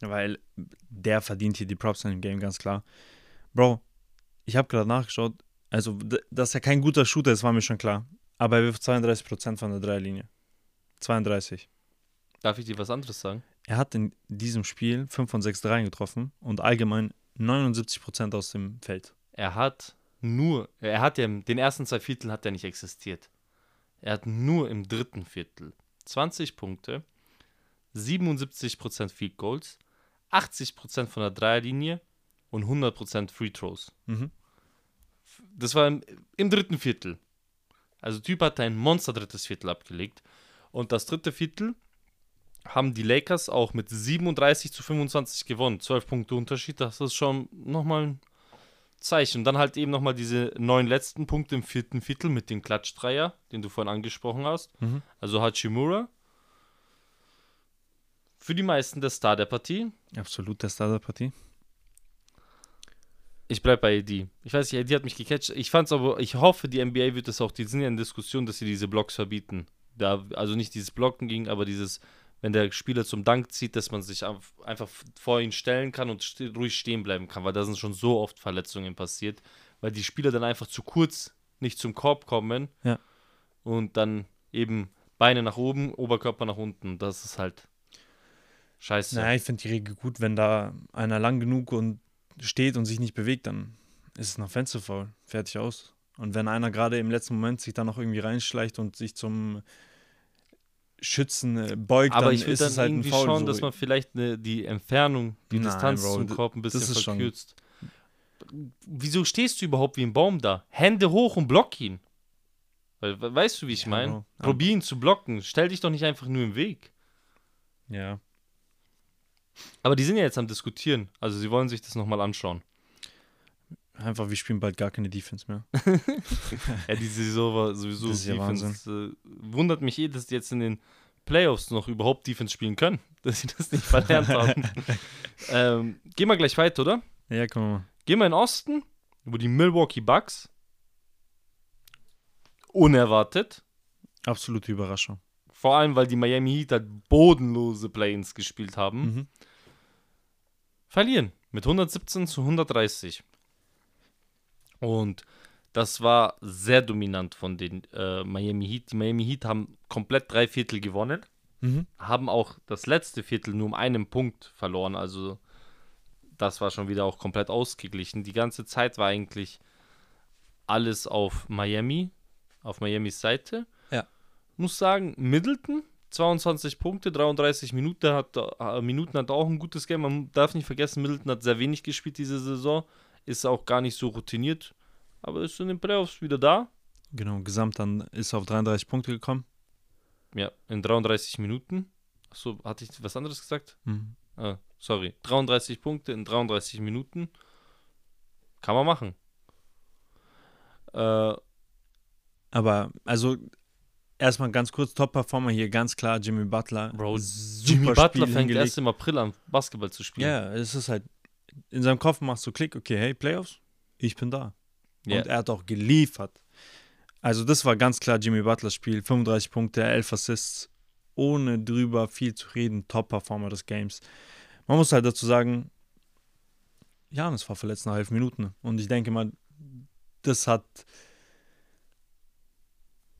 Speaker 2: Weil der verdient hier die Props in dem Game, ganz klar. Bro, ich habe gerade nachgeschaut. Also, dass er kein guter Shooter ist, war mir schon klar. Aber er wirft 32% von der Dreierlinie. 32.
Speaker 1: Darf ich dir was anderes sagen?
Speaker 2: Er hat in diesem Spiel 5 von 6 Dreien getroffen und allgemein 79% aus dem Feld.
Speaker 1: Er hat nur, er hat ja, den ersten zwei Vierteln hat er nicht existiert. Er hat nur im dritten Viertel 20 Punkte, 77% Field Goals, 80% von der Dreierlinie und 100% Free Throws.
Speaker 2: Mhm.
Speaker 1: Das war im, im dritten Viertel. Also Typ hat ein Monster drittes Viertel abgelegt. Und das dritte Viertel haben die Lakers auch mit 37 zu 25 gewonnen. 12 Punkte Unterschied, das ist schon nochmal Zeichen. Und dann halt eben nochmal diese neun letzten Punkte im vierten Viertel mit dem Klatschdreier, den du vorhin angesprochen hast.
Speaker 2: Mhm.
Speaker 1: Also Hachimura. Für die meisten der Star der Partie.
Speaker 2: Absolut der Star der Partie.
Speaker 1: Ich bleib bei AD. Ich weiß nicht, AD hat mich gecatcht. Ich fand's aber, ich hoffe, die NBA wird das auch, die sind ja in Diskussion, dass sie diese Blocks verbieten. Da, also nicht dieses Blocken ging, aber dieses, wenn der Spieler zum Dank zieht, dass man sich einfach vor ihn stellen kann und ste ruhig stehen bleiben kann, weil da sind schon so oft Verletzungen passiert, weil die Spieler dann einfach zu kurz nicht zum Korb kommen
Speaker 2: Ja.
Speaker 1: und dann eben Beine nach oben, Oberkörper nach unten. Das ist halt scheiße.
Speaker 2: Naja, ich finde die Regel gut, wenn da einer lang genug und steht und sich nicht bewegt, dann ist es ein Offensive Foul. Fertig aus. Und wenn einer gerade im letzten Moment sich dann noch irgendwie reinschleicht und sich zum Schützen äh, beugt,
Speaker 1: Aber
Speaker 2: dann
Speaker 1: ich würde
Speaker 2: ist
Speaker 1: dann
Speaker 2: es halt ein
Speaker 1: irgendwie schauen,
Speaker 2: so.
Speaker 1: dass man vielleicht ne, die Entfernung, die
Speaker 2: Nein,
Speaker 1: Distanz
Speaker 2: Bro,
Speaker 1: zum Korb ein bisschen verkürzt. Wieso stehst du überhaupt wie ein Baum da? Hände hoch und block ihn. We- weißt du, wie ich
Speaker 2: Ja,
Speaker 1: meine?
Speaker 2: Bro.
Speaker 1: Probier ihn zu blocken. Stell dich doch nicht einfach nur im Weg.
Speaker 2: ja.
Speaker 1: Aber die sind ja jetzt am Diskutieren. Also sie wollen sich das nochmal anschauen.
Speaker 2: Einfach, wir spielen bald gar keine Defense mehr. [LAUGHS]
Speaker 1: Ja, die Saison war sowieso
Speaker 2: Das ist ja
Speaker 1: Defense. Äh, wundert mich eh, dass die jetzt in den Playoffs noch überhaupt Defense spielen können. [LAUGHS] Dass sie das nicht verlernt haben. [LAUGHS] ähm, gehen wir gleich weiter, oder?
Speaker 2: Ja, komm mal.
Speaker 1: Gehen wir in den Osten, wo die Milwaukee Bucks unerwartet,
Speaker 2: Absolute Überraschung.
Speaker 1: vor allem weil die Miami Heat halt bodenlose Play-ins gespielt haben,
Speaker 2: Mhm.
Speaker 1: verlieren mit 117 zu 130. Und das war sehr dominant von den äh, Miami Heat. Die Miami Heat haben komplett drei Viertel gewonnen,
Speaker 2: Mhm.
Speaker 1: haben auch das letzte Viertel nur um einen Punkt verloren. Also das war schon wieder auch komplett ausgeglichen. Die ganze Zeit war eigentlich alles auf Miami, auf Miamis Seite.
Speaker 2: Ja.
Speaker 1: Muss sagen, Middleton, 22 Punkte, 33 Minuten hat, äh, Minuten hat auch ein gutes Game. Man darf nicht vergessen, Middleton hat sehr wenig gespielt diese Saison, ist auch gar nicht so routiniert, aber ist in den Playoffs wieder da.
Speaker 2: Genau, gesamt dann ist er auf 33 Punkte gekommen.
Speaker 1: Ja, in 33 Minuten. Achso, hatte ich was anderes gesagt?
Speaker 2: Mhm.
Speaker 1: Ah, sorry. 33 Punkte in 33 Minuten. Kann man machen. Äh,
Speaker 2: Aber, also, erstmal ganz kurz, Top-Performer hier, ganz klar, Jimmy Butler.
Speaker 1: Bro, Jimmy Butler
Speaker 2: Spiel
Speaker 1: fängt
Speaker 2: hingelegt.
Speaker 1: erst im April an, Basketball zu spielen.
Speaker 2: Ja, es ist halt, in seinem Kopf machst du Klick, okay, hey, Playoffs, ich bin da.
Speaker 1: Ja.
Speaker 2: Und er hat auch geliefert. Also das war ganz klar Jimmy Butlers Spiel, 35 Punkte, 11 Assists, ohne drüber viel zu reden, Top-Performer des Games. Man muss halt dazu sagen, Janis war verletzt nach 11 Minuten. Und ich denke mal, das hat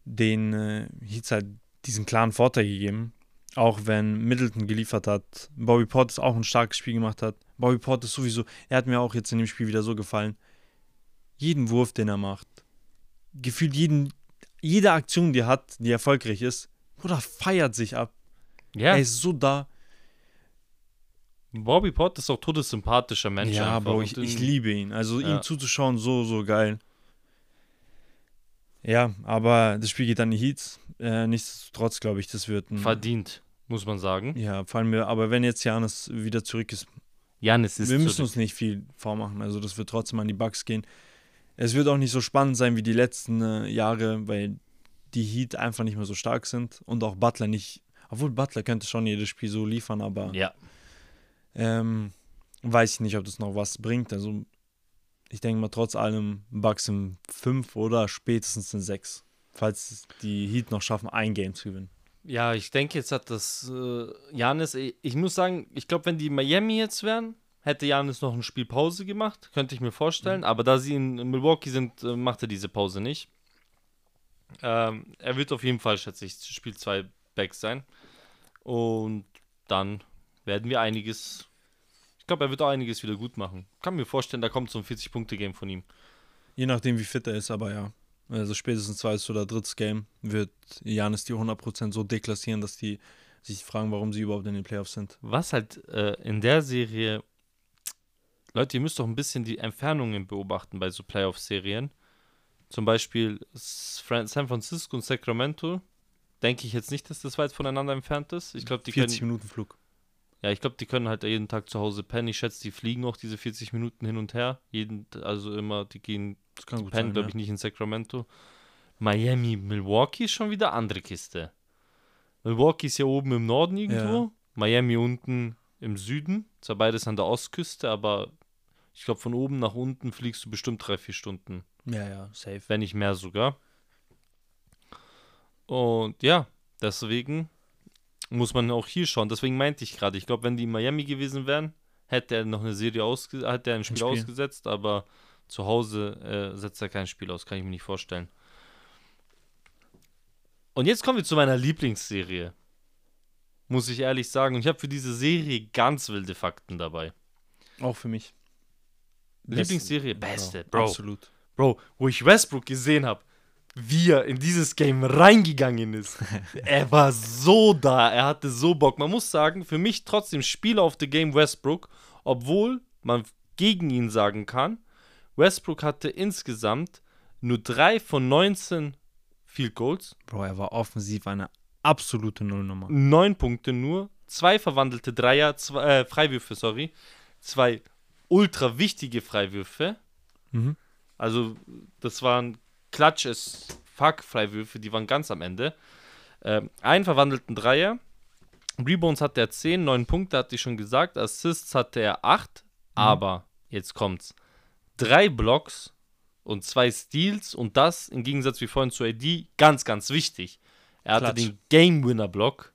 Speaker 2: den äh, Heats halt diesen klaren Vorteil gegeben. Auch wenn Middleton geliefert hat, Bobby Portis auch ein starkes Spiel gemacht hat. Bobby Portis sowieso, er hat mir auch jetzt in dem Spiel wieder so gefallen. Jeden Wurf, den er macht, gefühlt jeden, jede Aktion, die er hat, die erfolgreich ist, Bruder, feiert sich ab.
Speaker 1: Ja,
Speaker 2: Er ist so da.
Speaker 1: Bobby Pott ist auch todessympathischer Mensch.
Speaker 2: ja,
Speaker 1: einfach.
Speaker 2: Bro,
Speaker 1: Und
Speaker 2: ich, ich liebe ihn. Also
Speaker 1: Ja.
Speaker 2: ihm zuzuschauen, so, so geil. Ja, aber das Spiel geht an die Heats. Äh, nichtsdestotrotz glaube ich, das wird ein.
Speaker 1: verdient, muss man sagen.
Speaker 2: Ja, vor allem, aber wenn jetzt Janis wieder zurück ist,
Speaker 1: Janis ist
Speaker 2: wir müssen
Speaker 1: zurück.
Speaker 2: uns nicht viel vormachen. Also das wird trotzdem an die Bucks gehen. Es wird auch nicht so spannend sein wie die letzten äh, Jahre, weil die Heat einfach nicht mehr so stark sind und auch Butler nicht. Obwohl Butler könnte schon jedes Spiel so liefern, aber
Speaker 1: Ja,
Speaker 2: ähm, weiß ich nicht, ob das noch was bringt. Also ich denke mal trotz allem Bucks in 5 oder spätestens in 6. Falls die Heat noch schaffen, ein Game zu gewinnen.
Speaker 1: Ja, ich denke, jetzt hat das äh, Janis, ich muss sagen, ich glaube, wenn die Miami jetzt wären, hätte Janis noch eine Spielpause gemacht, könnte ich mir vorstellen. Aber da sie in Milwaukee sind, äh, macht er diese Pause nicht. Ähm, er wird auf jeden Fall, schätze ich, Spiel 2 back sein. Und dann werden wir einiges, glaube, er wird auch einiges wieder gut machen. Kann mir vorstellen, da kommt so ein 40-Punkte-Game von ihm.
Speaker 2: Je nachdem, wie fit er ist, aber ja. Also spätestens zweites oder drittes Game wird Janis die 100% so deklassieren, dass die sich fragen, warum sie überhaupt in den Playoffs sind.
Speaker 1: Was halt äh, in der Serie, Leute, ihr müsst doch ein bisschen die Entfernungen beobachten bei so Playoff-Serien. Zum Beispiel San Francisco und Sacramento. Denke ich jetzt nicht, dass das weit voneinander entfernt ist. Ich glaube, die
Speaker 2: 40
Speaker 1: können.
Speaker 2: Minuten Flug.
Speaker 1: Ja, ich glaube, die können halt jeden Tag zu Hause pennen. Ich schätze, die fliegen auch diese 40 Minuten hin und her. Jeden, also immer, die gehen,
Speaker 2: Das kann
Speaker 1: die
Speaker 2: gut
Speaker 1: pennen, glaube
Speaker 2: Ja.
Speaker 1: ich, nicht in Sacramento. Miami, Milwaukee ist schon wieder andere Kiste. Milwaukee ist ja oben im Norden irgendwo.
Speaker 2: Ja.
Speaker 1: Miami unten im Süden. Zwar beides an der Ostküste, aber ich glaube, von oben nach unten fliegst du bestimmt drei, vier Stunden.
Speaker 2: ja, ja, safe.
Speaker 1: wenn nicht mehr sogar. Und ja, deswegen muss man auch hier schauen. Deswegen meinte ich gerade, ich glaube, wenn die in Miami gewesen wären, hätte er noch eine Serie ausge hätte er ein Spiel,
Speaker 2: Spiel.
Speaker 1: ausgesetzt, aber zu Hause äh, setzt er kein Spiel aus, kann ich mir nicht vorstellen. Und jetzt kommen wir zu meiner Lieblingsserie. Muss ich ehrlich sagen. Und ich habe für diese Serie ganz wilde Fakten dabei.
Speaker 2: Auch für mich.
Speaker 1: Lieblingsserie, beste, Bro.
Speaker 2: Absolut.
Speaker 1: Bro, wo ich Westbrook gesehen habe, wie er in dieses Game reingegangen ist. [LAUGHS] er war so da, er hatte so Bock. Man muss sagen, für mich trotzdem Spieler of the Game Westbrook, obwohl man gegen ihn sagen kann, Westbrook hatte insgesamt nur 3 von 19 Field Goals,
Speaker 2: Bro, er war offensiv eine absolute Nullnummer.
Speaker 1: 9 Punkte nur, zwei verwandelte Dreier, zwei, äh, Freiwürfe, sorry, zwei ultra wichtige Freiwürfe.
Speaker 2: Mhm.
Speaker 1: Also, das waren Klatsch as fuck Freiwürfe, die waren ganz am Ende. Ähm, einen verwandelten Dreier. Rebounds hatte er 10, 9 Punkte, hatte ich schon gesagt. Assists hatte er 8. Aber, jetzt kommt's. Drei Blocks und zwei Steals und das im Gegensatz wie vorhin zu AD ganz, ganz wichtig. Er hatte
Speaker 2: Klatsch.
Speaker 1: den Game-Winner-Block.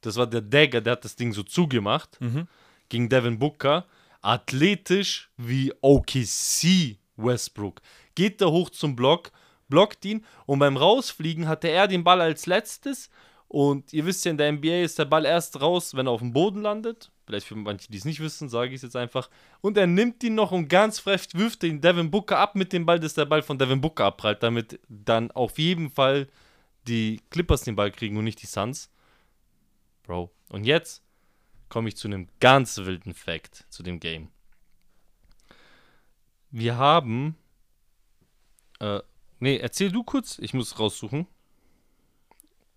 Speaker 1: Das war der Dagger, der hat das Ding so zugemacht
Speaker 2: Mhm.
Speaker 1: gegen Devin Booker. Athletisch wie OKC Westbrook. Geht da hoch zum Block, blockt ihn und beim Rausfliegen hatte er den Ball als letztes. Und ihr wisst ja, in der NBA ist der Ball erst raus, wenn er auf dem Boden landet. Vielleicht für manche, die es nicht wissen, sage ich es jetzt einfach. Und er nimmt ihn noch und ganz frech wirft den Devin Booker ab mit dem Ball, dass der Ball von Devin Booker abprallt, damit dann auf jeden Fall die Clippers den Ball kriegen und nicht die Suns. Bro. Und jetzt komme ich zu einem ganz wilden Fact zu dem Game. Wir haben. Äh, nee, erzähl du kurz, ich muss raussuchen,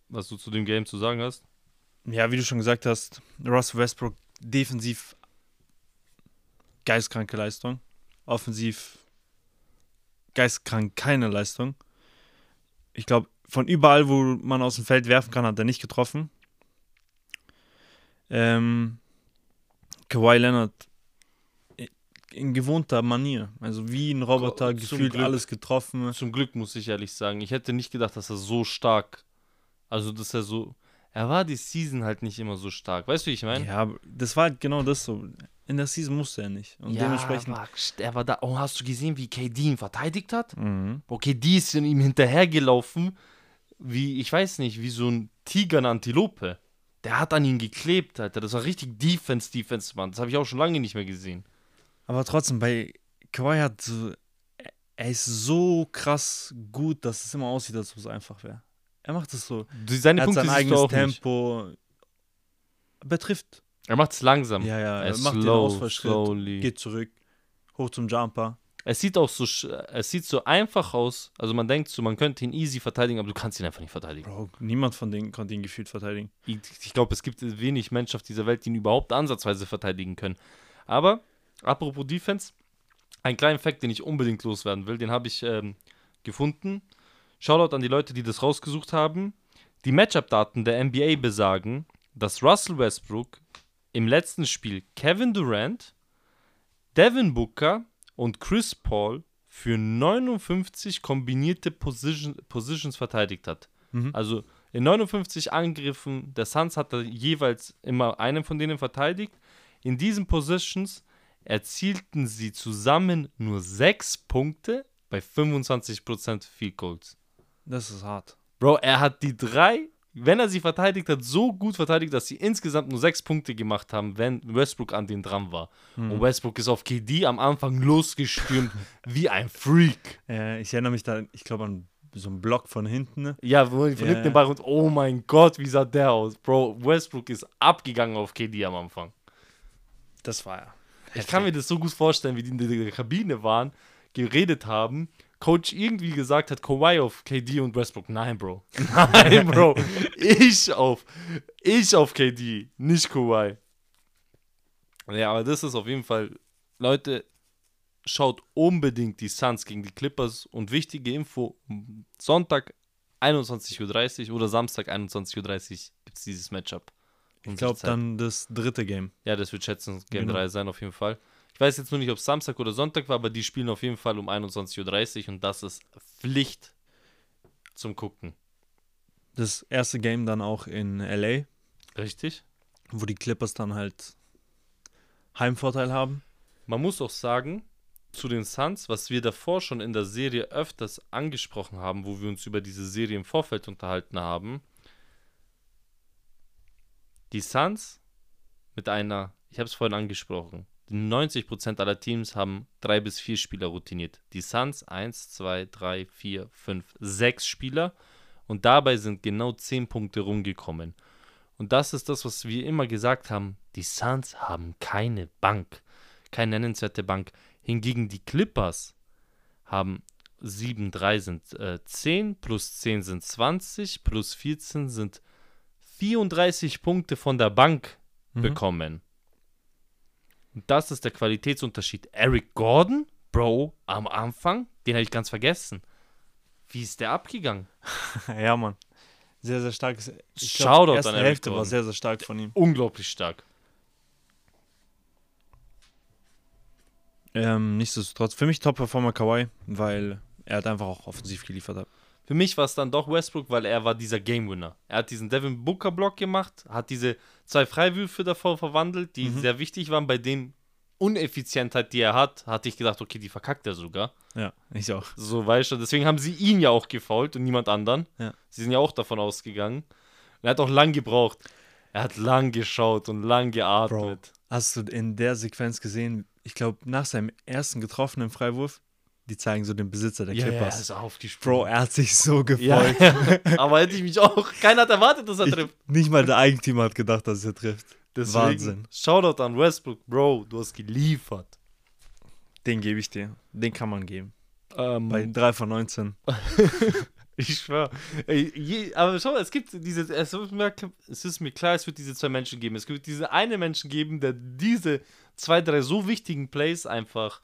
Speaker 1: was du zu dem Game zu sagen hast.
Speaker 2: Ja, wie du schon gesagt hast, Russell Westbrook defensiv geistkranke Leistung. Offensiv geistkrank keine Leistung. Ich glaube, von überall, wo man aus dem Feld werfen kann, hat er nicht getroffen. Ähm, Kawhi Leonard in gewohnter Manier. Also wie ein Roboter,
Speaker 1: Zum
Speaker 2: gefühlt
Speaker 1: Glück.
Speaker 2: alles getroffen.
Speaker 1: Zum Glück muss ich ehrlich sagen, ich hätte nicht gedacht, dass er so stark. Also, dass er so. Er war die Season halt nicht immer so stark. Weißt du, wie ich meine?
Speaker 2: Ja, das war halt genau das so. In der Season musste er nicht. Und dementsprechend.
Speaker 1: War, er war da. Oh, hast du gesehen, wie KD ihn verteidigt hat?
Speaker 2: Mhm.
Speaker 1: Okay, die ist in ihm hinterhergelaufen, wie, ich weiß nicht, wie so ein Tiger, eine Antilope. Der hat an ihn geklebt, Alter. Das war richtig Defense, Defense, Mann. Das habe ich auch schon lange nicht mehr gesehen.
Speaker 2: Aber trotzdem, bei Kawhi hat so, er ist so krass gut, dass es immer aussieht, als ob es einfach wäre. Er macht es so.
Speaker 1: Seine
Speaker 2: Er hat
Speaker 1: Punkte
Speaker 2: sein
Speaker 1: siehst du
Speaker 2: eigenes
Speaker 1: auch nicht.
Speaker 2: Tempo. Betrifft.
Speaker 1: Er macht es langsam.
Speaker 2: Ja, ja,
Speaker 1: er
Speaker 2: er macht den
Speaker 1: slow,
Speaker 2: Ausfallschritt,
Speaker 1: slowly.
Speaker 2: geht zurück, hoch zum Jumper.
Speaker 1: Es sieht auch so, es sieht so einfach aus. Also man denkt so, man könnte ihn easy verteidigen, aber du kannst ihn einfach nicht verteidigen.
Speaker 2: Bro, niemand von denen konnte ihn gefühlt verteidigen.
Speaker 1: Ich, ich glaube, es gibt wenig Menschen auf dieser Welt, die ihn überhaupt ansatzweise verteidigen können. Aber, apropos Defense, ein kleiner Fact, den ich unbedingt loswerden will, den habe ich ähm, gefunden. Shoutout an die Leute, die das rausgesucht haben. Die Matchup-Daten der NBA besagen, dass Russell Westbrook im letzten Spiel Kevin Durant, Devin Booker und Chris Paul für 59 kombinierte Position, Positions verteidigt hat.
Speaker 2: Mhm.
Speaker 1: Also in 59 Angriffen der Suns hat er jeweils immer einen von denen verteidigt. In diesen Positions erzielten sie zusammen nur 6 Punkte bei 25% Field Goals.
Speaker 2: Das ist hart.
Speaker 1: Bro, er hat die drei, wenn er sie verteidigt hat, so gut verteidigt, dass sie insgesamt nur 6 Punkte gemacht haben, wenn Westbrook an den dran war. Und Westbrook ist auf KD am Anfang losgestürmt [LAUGHS] wie ein Freak.
Speaker 2: Äh, ich erinnere mich da, ich glaube, an so einen Block von hinten. ne?
Speaker 1: Ja, wo von hinten den
Speaker 2: ja.
Speaker 1: Ball und oh mein Gott, wie sah der aus? Bro, Westbrook ist abgegangen auf KD am Anfang.
Speaker 2: Das war
Speaker 1: Ich kann mir das so gut vorstellen, wie die in der Kabine waren, geredet haben, Coach irgendwie gesagt hat, Kawhi auf KD und Westbrook. Nein, Bro. [LAUGHS] Nein, Bro. Ich auf, ich auf KD, nicht Kawhi. Ja, aber das ist auf jeden Fall, Leute, schaut unbedingt die Suns gegen die Clippers und wichtige Info, Sonntag 21.30 Uhr oder Samstag 21.30 Uhr gibt es dieses Matchup.
Speaker 2: Ich glaube dann das dritte Game.
Speaker 1: Ja, das wird schätzen Game
Speaker 2: Genau.
Speaker 1: 3 sein auf jeden Fall. Ich weiß jetzt nur nicht, ob es Samstag oder Sonntag war, aber die spielen auf jeden Fall um 21.30 Uhr und das ist Pflicht zum Gucken.
Speaker 2: Das erste Game dann auch in LA,
Speaker 1: Richtig?
Speaker 2: wo die Clippers dann halt Heimvorteil haben.
Speaker 1: Man muss auch sagen, zu den Suns, was wir davor schon in der Serie öfters angesprochen haben, wo wir uns über diese Serie im Vorfeld unterhalten haben. Die Suns mit einer, ich habe es vorhin angesprochen, die 90% aller Teams haben drei bis vier Spieler routiniert. Die Suns 1, 2, 3, 4, 5, 6 Spieler und dabei sind genau 10 Punkte rumgekommen. Und das ist das, was wir immer gesagt haben. Die Suns haben keine Bank, keine nennenswerte Bank. Hingegen die Clippers haben 7, 3 sind äh, 10, plus 10 sind 20, plus 14 sind 34 Punkte von der Bank
Speaker 2: Mhm.
Speaker 1: bekommen. Und das ist der Qualitätsunterschied. Eric Gordon, Bro, am Anfang, den habe ich ganz vergessen. Wie ist der abgegangen? [LAUGHS]
Speaker 2: ja, Mann. Sehr, sehr stark. Ich
Speaker 1: Shoutout
Speaker 2: die erste
Speaker 1: an Eric
Speaker 2: Hälfte war
Speaker 1: Gordon.
Speaker 2: sehr, sehr stark von ihm.
Speaker 1: Unglaublich stark.
Speaker 2: Ähm, nichtsdestotrotz, für mich Top-Performer Kawhi, weil er hat einfach auch offensiv geliefert hat.
Speaker 1: Für mich war es dann doch Westbrook, weil er war dieser Game Winner. Er hat diesen Devin Booker Block gemacht, hat diese zwei Freiwürfe davor verwandelt, die
Speaker 2: Mhm.
Speaker 1: sehr wichtig waren. Bei dem Uneffizientheit, die er hat, hatte ich gedacht, okay, die verkackt er sogar.
Speaker 2: Ja, ich auch.
Speaker 1: So, weißt du, deswegen haben sie ihn ja auch gefault und niemand anderen.
Speaker 2: Ja.
Speaker 1: Sie sind ja auch davon ausgegangen. Und er hat auch lang gebraucht. Er hat lang geschaut und lang geatmet.
Speaker 2: Hast du in der Sequenz gesehen, ich glaube, nach seinem ersten getroffenen Freiwurf, die zeigen so den Besitzer der
Speaker 1: Ja, ja,
Speaker 2: Clippers.
Speaker 1: ist aufgesprungen.
Speaker 2: Bro, er hat sich so
Speaker 1: ja,
Speaker 2: gefreut.
Speaker 1: ja. aber hätte ich mich auch. Keiner hat erwartet, dass er
Speaker 2: Ich,
Speaker 1: trifft.
Speaker 2: nicht mal der Eigentümer hat gedacht, dass er trifft.
Speaker 1: Deswegen,
Speaker 2: Wahnsinn.
Speaker 1: Shoutout an Westbrook, Bro, du hast geliefert.
Speaker 2: Den gebe ich dir. Den kann man geben.
Speaker 1: Ähm,
Speaker 2: Bei 3 von 19. [LAUGHS]
Speaker 1: ich schwör. Ey, je, aber schau, es gibt diese, es ist, mir, es ist mir klar, es wird diese zwei Menschen geben. Es wird diese eine Menschen geben, der diese zwei, drei so wichtigen Plays einfach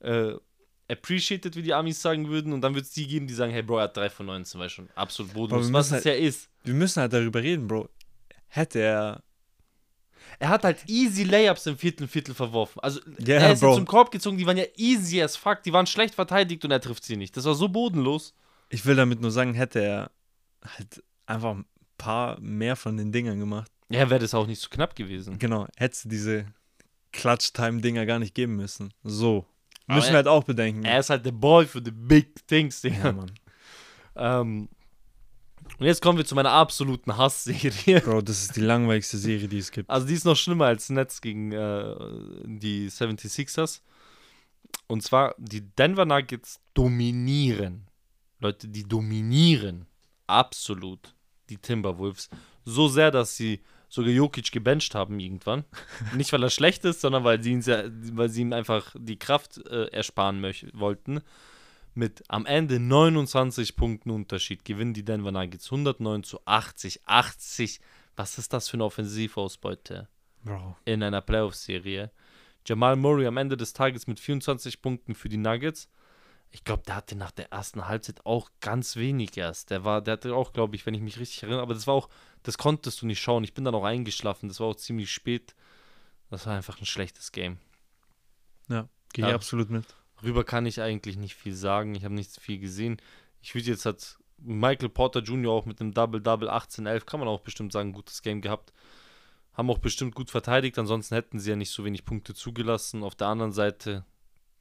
Speaker 1: äh, appreciated, wie die Amis sagen würden. Und dann wird es die geben, die sagen, hey Bro, er hat 3 von 19, weil schon absolut bodenlos. Was
Speaker 2: müssen
Speaker 1: es ja ist.
Speaker 2: Wir müssen halt darüber reden, Bro. Hätte er.
Speaker 1: Er hat halt easy Layups im vierten Viertel verworfen. Also
Speaker 2: Ja,
Speaker 1: er ist
Speaker 2: Bro.
Speaker 1: zum Korb gezogen, die waren ja easy as fuck, die waren schlecht verteidigt und er trifft sie nicht. Das war so bodenlos.
Speaker 2: Ich will damit nur sagen, hätte er halt einfach ein paar mehr von den Dingern gemacht.
Speaker 1: Ja, wäre das auch nicht so knapp gewesen.
Speaker 2: Genau, hätte diese Clutch-Time-Dinger gar nicht geben müssen. So. Müssen wir halt auch bedenken.
Speaker 1: Er ist halt der Boy für the big things, Digga.
Speaker 2: ja, Mann.
Speaker 1: Ähm, und jetzt kommen wir zu meiner absoluten Hassserie.
Speaker 2: Bro, das ist die langweiligste Serie, die es gibt.
Speaker 1: Also die ist noch schlimmer als Nets gegen äh, die 76ers. Und zwar, die Denver Nuggets dominieren. Leute, die dominieren. Absolut. Die Timberwolves. So sehr, dass sie sogar Jokic gebencht haben irgendwann. [LAUGHS] Nicht, weil er schlecht ist, sondern weil sie, ihn sehr, weil sie ihm einfach die Kraft äh, ersparen wollten. Mit am Ende 29 Punkten Unterschied gewinnen die Denver Nuggets 109 zu 80. 80. Was ist das für eine Offensivausbeute?
Speaker 2: Bro.
Speaker 1: in einer Playoff-Serie. Jamal Murray am Ende des Tages mit 24 Punkten für die Nuggets. Ich glaube, der hatte nach der ersten Halbzeit auch ganz wenig erst. Der war, der hatte auch, glaube ich, wenn ich mich richtig erinnere, aber das war auch, das konntest du nicht schauen. Ich bin dann auch eingeschlafen. Das war auch ziemlich spät. Das war einfach ein schlechtes Game.
Speaker 2: Ja, gehe
Speaker 1: Ja.
Speaker 2: ich absolut mit.
Speaker 1: Rüber kann ich eigentlich nicht viel sagen. Ich habe nicht viel gesehen. Ich würde jetzt hat Michael Porter Jr. auch mit dem Double-Double 18-11, kann man auch bestimmt sagen, gutes Game gehabt. Haben auch bestimmt gut verteidigt, ansonsten hätten sie ja nicht so wenig Punkte zugelassen. Auf der anderen Seite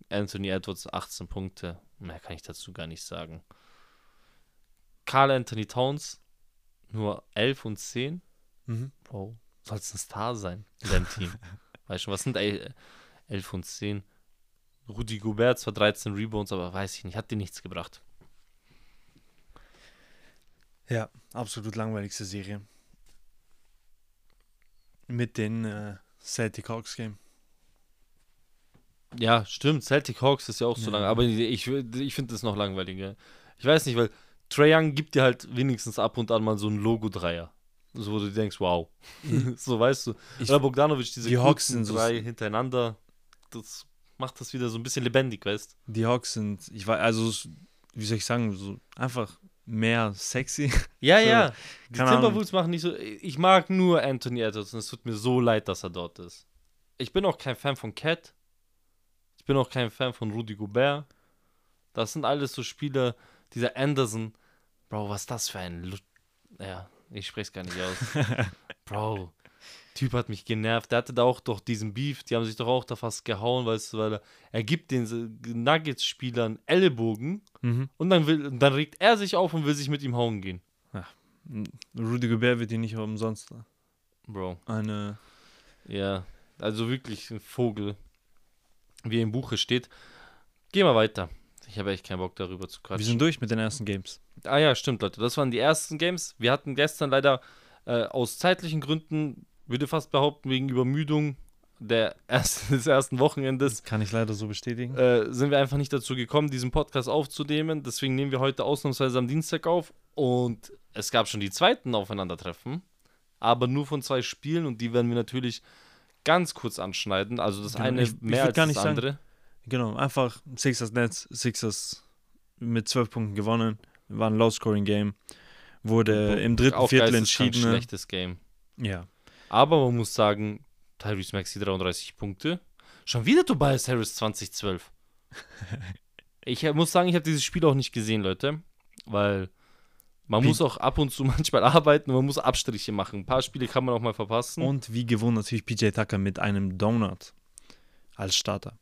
Speaker 1: Anthony Edwards 18 Punkte. Mehr kann ich dazu gar nicht sagen. Carl Anthony Towns nur 11 und 10.
Speaker 2: Mhm.
Speaker 1: Bro, soll es ein Star sein in deinem Team? [LAUGHS] weißt du, was sind ey, 11 und 10? Rudi Gobert zwar 13 Rebounds, aber weiß ich nicht, hat dir nichts gebracht.
Speaker 2: Ja, absolut langweiligste Serie. Mit den äh, Celtic Hawks Game.
Speaker 1: Ja, stimmt, Celtic Hawks ist ja auch so
Speaker 2: Ja.
Speaker 1: lang, aber ich, ich finde das noch langweiliger. Ich weiß nicht, weil Trae Young gibt dir halt wenigstens ab und an mal so einen Logo-Dreier. So, wo du denkst, wow. [LAUGHS] so weißt du.
Speaker 2: Ich-
Speaker 1: Oder Bogdanovic, diese
Speaker 2: die Hawks sind so-
Speaker 1: drei hintereinander, das macht das wieder so ein bisschen lebendig, weißt
Speaker 2: Die Hawks sind, ich weiß, also, wie soll ich sagen, so einfach mehr sexy. [LAUGHS]
Speaker 1: Ja,
Speaker 2: So,
Speaker 1: ja. Die. Timberwolves machen nicht so. Ich mag nur Anthony Edwards und es tut mir so leid, dass er dort ist. Ich bin auch kein Fan von Cat. Ich bin auch kein Fan von Rudy Gobert. Das sind alles so Spieler. Dieser Anderson. Bro, was das für ein. Lu ja, ich spreche es gar nicht aus. [LAUGHS] Bro, Typ hat mich genervt. Der hatte da auch doch diesen Beef. Die haben sich doch auch da fast gehauen, weißt du, weil er, er gibt den Nuggets-Spielern Ellenbogen
Speaker 2: Mhm.
Speaker 1: und dann, will, dann regt er sich auf und will sich mit ihm hauen gehen.
Speaker 2: Rudy Gobert wird hier nicht umsonst
Speaker 1: Bro.
Speaker 2: eine.
Speaker 1: Ja, also wirklich ein Vogel, wie im Buche steht. Gehen wir weiter. Ich habe echt keinen Bock darüber zu
Speaker 2: Wir
Speaker 1: quatschen.
Speaker 2: sind durch mit den ersten Games.
Speaker 1: Ah ja, stimmt, Leute. Das waren die ersten Games. Wir hatten gestern leider äh, aus zeitlichen Gründen, würde fast behaupten, wegen Übermüdung der ersten, [LAUGHS] des ersten Wochenendes,
Speaker 2: Kann ich leider so bestätigen.
Speaker 1: äh, sind wir einfach nicht dazu gekommen, diesen Podcast aufzunehmen. Deswegen nehmen wir heute ausnahmsweise am Dienstag auf. Und es gab schon die zweiten Aufeinandertreffen, aber nur von zwei Spielen und die werden wir natürlich ganz kurz anschneiden. Also das
Speaker 2: Genau,
Speaker 1: eine
Speaker 2: ich- ich
Speaker 1: mehr
Speaker 2: würd
Speaker 1: als
Speaker 2: gar
Speaker 1: das
Speaker 2: nicht sagen-
Speaker 1: andere.
Speaker 2: Genau, einfach Sixers Nets, Sixers mit 12 Punkten gewonnen. War ein Low-Scoring-Game. Wurde im dritten
Speaker 1: Auf
Speaker 2: Viertel entschieden. ne?
Speaker 1: schlechtes Game.
Speaker 2: Ja.
Speaker 1: Aber man muss sagen, Tyrese Maxi 33 Punkte. Schon wieder Tobias Harris 2012. [LAUGHS] ich muss sagen, ich habe dieses Spiel auch nicht gesehen, Leute. Weil man
Speaker 2: Wie-
Speaker 1: muss auch ab und zu [LAUGHS] manchmal arbeiten und man muss Abstriche machen. Ein paar Spiele kann man auch mal verpassen.
Speaker 2: Und wie gewohnt natürlich PJ Tucker mit einem Donut als Starter.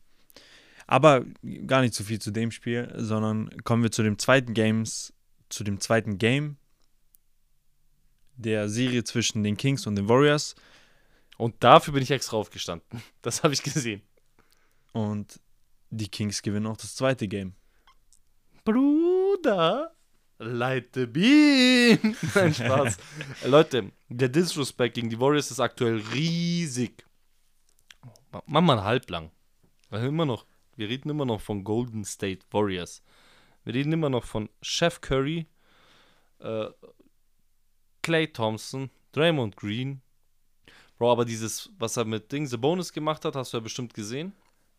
Speaker 2: Aber gar nicht so viel zu dem Spiel, sondern kommen wir zu dem zweiten Games, zu dem zweiten Game der Serie zwischen den Kings und den Warriors.
Speaker 1: Und dafür bin ich extra aufgestanden. [LAUGHS] Das habe ich gesehen.
Speaker 2: Und die Kings gewinnen auch das zweite Game.
Speaker 1: Bruder, light the beam. [LAUGHS] Nein, Spaß. [LAUGHS] Leute, der Disrespect gegen die Warriors ist aktuell riesig. Ma- Mach mal halblang. Weil immer noch, wir reden immer noch von Golden State Warriors. Wir reden immer noch von Chef Curry, äh, Clay Thompson, Draymond Green. Bro, aber dieses, was er mit Ding The Bonus gemacht hat, hast du ja bestimmt gesehen.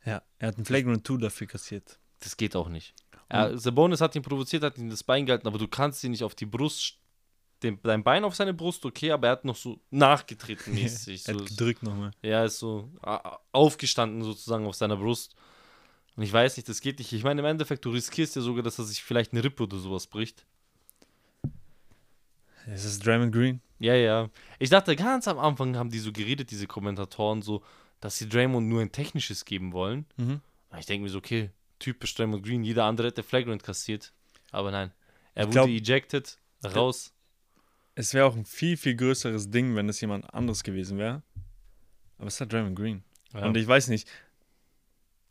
Speaker 2: Ja, er hat einen Flagrant 2 dafür kassiert.
Speaker 1: Das geht auch nicht. Ja, Sabonis hat ihn provoziert, hat ihn das Bein gehalten, aber du kannst ihn nicht auf die Brust, den, dein Bein auf seine Brust, okay, aber er hat noch so nachgetreten [LAUGHS] mäßig.
Speaker 2: er
Speaker 1: so,
Speaker 2: hat gedrückt nochmal.
Speaker 1: ja, ist so aufgestanden sozusagen auf seiner Brust. Und ich weiß nicht, das geht nicht. Ich meine, im Endeffekt, du riskierst ja sogar, dass er sich vielleicht eine Rippe oder sowas bricht.
Speaker 2: Es ist Draymond Green.
Speaker 1: Ja, ja. Ich dachte, ganz am Anfang haben die so geredet, diese Kommentatoren, so, dass sie Draymond nur ein technisches geben wollen.
Speaker 2: Mhm.
Speaker 1: Ich denke mir so, okay, typisch Draymond Green, jeder andere hätte Flagrant kassiert. Aber nein, er
Speaker 2: Ich
Speaker 1: wurde
Speaker 2: glaub-
Speaker 1: ejected, raus.
Speaker 2: Es wäre auch ein viel, viel größeres Ding, wenn es jemand anderes gewesen wäre. Aber es ist halt Draymond Green.
Speaker 1: Ja.
Speaker 2: Und ich weiß nicht,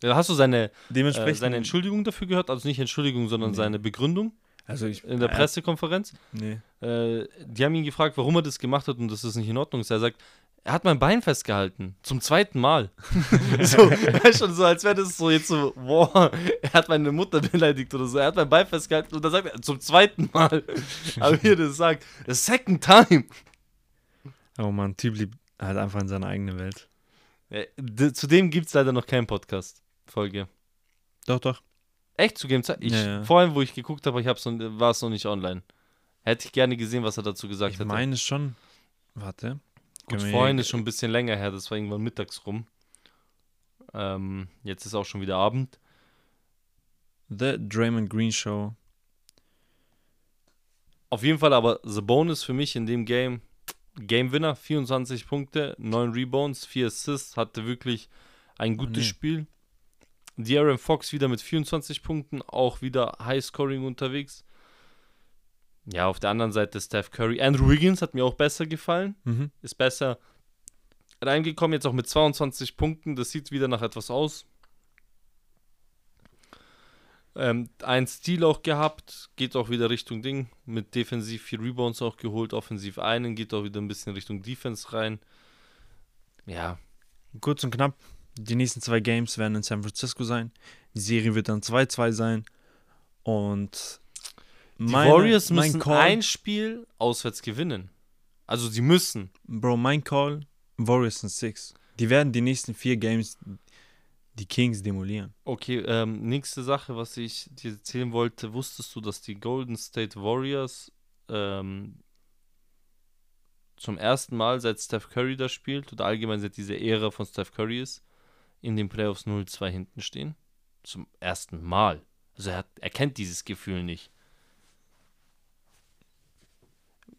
Speaker 1: Hast du seine, äh, seine Entschuldigung dafür gehört? Also nicht Entschuldigung, sondern
Speaker 2: Nee.
Speaker 1: seine Begründung
Speaker 2: also ich,
Speaker 1: in der
Speaker 2: äh,
Speaker 1: Pressekonferenz.
Speaker 2: Nee.
Speaker 1: Äh, die haben ihn gefragt, warum er das gemacht hat und das ist nicht in Ordnung ist. Er sagt, er hat mein Bein festgehalten. Zum zweiten Mal. [LAUGHS] so, schon so, als wäre das so jetzt so, boah, er hat meine Mutter [LAUGHS] beleidigt oder so. Er hat mein Bein festgehalten und dann sagt er, zum zweiten Mal. Aber wie er das sagt, the second time.
Speaker 2: Oh man, Typ liebt halt einfach in seiner eigenen Welt.
Speaker 1: Ja, d- Zudem gibt es leider noch keinen Podcast-Folge.
Speaker 2: Doch, doch.
Speaker 1: Echt zu Game Zeit? Ich,
Speaker 2: Ja, ja.
Speaker 1: Vorhin, wo ich geguckt habe, ich hab's noch, war es noch nicht online. Hätte ich gerne gesehen, was er dazu gesagt
Speaker 2: Ich
Speaker 1: hätte.
Speaker 2: meine schon. Warte.
Speaker 1: Gut, vorhin ist schon ein bisschen länger her, das war irgendwann mittags rum. Ähm, jetzt ist auch schon wieder Abend.
Speaker 2: The Draymond Green Show.
Speaker 1: Auf jeden Fall aber The Bonus für mich in dem Game. Game Winner, 24 Punkte, 9 Rebounds, 4 Assists, hatte wirklich ein gutes
Speaker 2: nee.
Speaker 1: Spiel. De'Aaron Fox wieder mit 24 Punkten, auch wieder High Scoring unterwegs. Ja, auf der anderen Seite Steph Curry. Andrew Wiggins hat mir auch besser gefallen.
Speaker 2: Mhm.
Speaker 1: ist besser reingekommen, jetzt auch mit 22 Punkten. Das sieht wieder nach etwas aus. Ähm, ein Stil auch gehabt, geht auch wieder Richtung Ding. Mit defensiv vier Rebounds auch geholt, offensiv einen, geht auch wieder ein bisschen Richtung Defense rein. Ja,
Speaker 2: Kurz und knapp. Die nächsten zwei Games werden in San Francisco sein. Die Serie wird dann 2-2 sein. Und
Speaker 1: die
Speaker 2: meine-
Speaker 1: Warriors
Speaker 2: mein
Speaker 1: müssen
Speaker 2: Call-
Speaker 1: ein Spiel auswärts gewinnen. Also sie müssen.
Speaker 2: Bro, mein Call, Warriors in 6. Die werden die nächsten vier Games die Kings demolieren.
Speaker 1: Okay, ähm, nächste Sache, was ich dir erzählen wollte. Wusstest du, dass die Golden State Warriors ähm, zum ersten Mal, seit Steph Curry da spielt, oder allgemein seit dieser Ära von Steph Curry ist, in den Playoffs 0-2 hinten stehen? Zum ersten Mal. Also er, hat, er kennt dieses Gefühl nicht.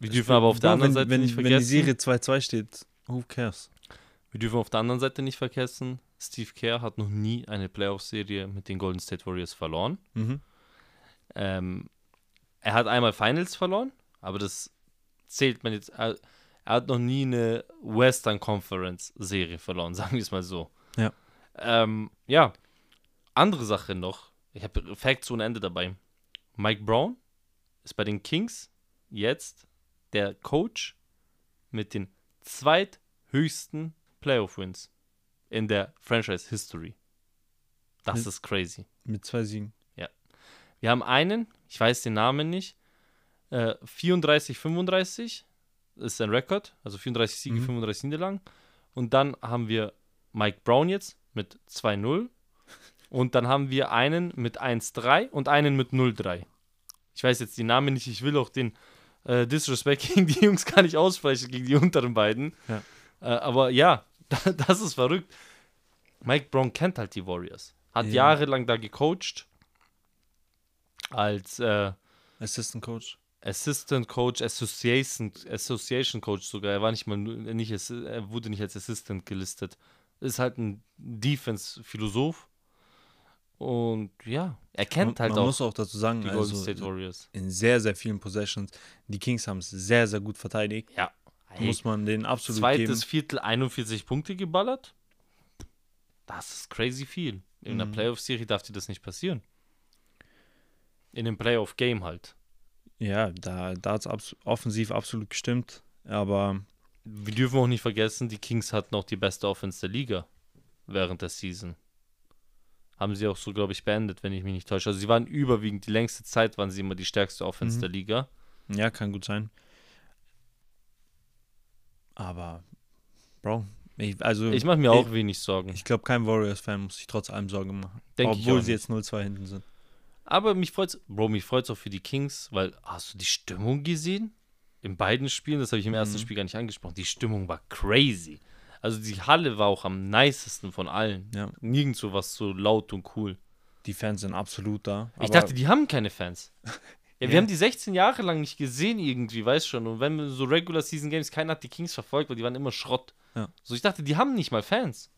Speaker 1: Wir dürfen aber auf der anderen Seite
Speaker 2: wenn,
Speaker 1: nicht
Speaker 2: Wenn die
Speaker 1: vergessen.
Speaker 2: Serie 2-2 steht, who cares?
Speaker 1: Wir dürfen auf der anderen Seite nicht vergessen, Steve Kerr hat noch nie eine Playoff-Serie mit den Golden State Warriors verloren.
Speaker 2: Mhm.
Speaker 1: Ähm, er hat einmal Finals verloren, aber das zählt man jetzt. Er, er hat noch nie eine Western Conference Serie verloren, [LAUGHS] sagen wir es mal so.
Speaker 2: Ja.
Speaker 1: Ähm, ja. Andere Sache noch. Ich habe Facts ohne Ende dabei. Mike Brown ist bei den Kings jetzt der Coach mit den zweithöchsten Playoff-Wins in der Franchise History. Das
Speaker 2: Mit-
Speaker 1: ist crazy.
Speaker 2: Mit zwei Siegen.
Speaker 1: Wir haben einen, ich weiß den Namen nicht, äh, 34, 35 ist sein Rekord, also 34 Siege,
Speaker 2: Mhm.
Speaker 1: 35 Niederlagen. Und dann haben wir Mike Brown jetzt mit 2-0. Und dann haben wir einen mit 1-3 und einen mit 0-3. Ich weiß jetzt die Namen nicht, ich will auch den äh, Disrespect [LAUGHS] gegen die Jungs gar nicht aussprechen, gegen die unteren beiden.
Speaker 2: Ja.
Speaker 1: Äh, aber ja, [LAUGHS] das ist verrückt. Mike Brown kennt halt die Warriors. Hat
Speaker 2: Ja.
Speaker 1: jahrelang da gecoacht. Als äh,
Speaker 2: Assistant Coach.
Speaker 1: Assistant Coach, Association, Association Coach sogar. Er war nicht mal nur- nicht, er wurde nicht als Assistant gelistet. Ist halt ein Defense-Philosoph. Und ja, er kennt
Speaker 2: man,
Speaker 1: halt
Speaker 2: man
Speaker 1: auch
Speaker 2: muss auch dazu sagen,
Speaker 1: die Golden
Speaker 2: also
Speaker 1: State Warriors.
Speaker 2: in sehr, sehr vielen Possessions, die Kings haben es sehr, sehr gut verteidigt.
Speaker 1: Ja. Hey,
Speaker 2: Muss man denen absolut
Speaker 1: zweites
Speaker 2: geben.
Speaker 1: Viertel 41 Punkte geballert. Das ist crazy viel. In
Speaker 2: Mhm.
Speaker 1: Playoff-Serie darf dir das nicht passieren. In einem Playoff-Game halt.
Speaker 2: Ja, da, da hat es abs offensiv absolut gestimmt. Aber
Speaker 1: Wir dürfen auch nicht vergessen, die Kings hatten auch die beste Offense der Liga während der Season. Haben sie auch so, glaube ich, beendet, wenn ich mich nicht täusche. Also sie waren überwiegend, die längste Zeit waren sie immer die stärkste Offense
Speaker 2: Mhm.
Speaker 1: der Liga.
Speaker 2: ja, kann gut sein. Aber, Bro, ich, also
Speaker 1: Ich mache mir auch wenig Sorgen.
Speaker 2: ich glaube, kein Warriors-Fan muss sich trotz allem Sorgen machen.
Speaker 1: Denk
Speaker 2: obwohl sie jetzt 0-2 hinten sind.
Speaker 1: Aber mich freut's, Bro, mich freut's auch für die Kings, weil hast du die Stimmung gesehen? In beiden Spielen, das habe ich im ersten
Speaker 2: Mhm.
Speaker 1: Spiel gar nicht angesprochen. Die Stimmung war crazy. Also die Halle war auch am nicesten von allen.
Speaker 2: Ja,
Speaker 1: Nirgendwo was so laut und cool.
Speaker 2: die Fans sind absolut da.
Speaker 1: Ich dachte, die haben keine Fans. [LAUGHS] Ja, wir
Speaker 2: Ja.
Speaker 1: haben die 16 Jahre lang nicht gesehen irgendwie, weißt schon. Und wenn so Regular Season Games, keiner hat die Kings verfolgt, weil die waren immer Schrott.
Speaker 2: Ja.
Speaker 1: So, ich dachte, die haben nicht mal Fans.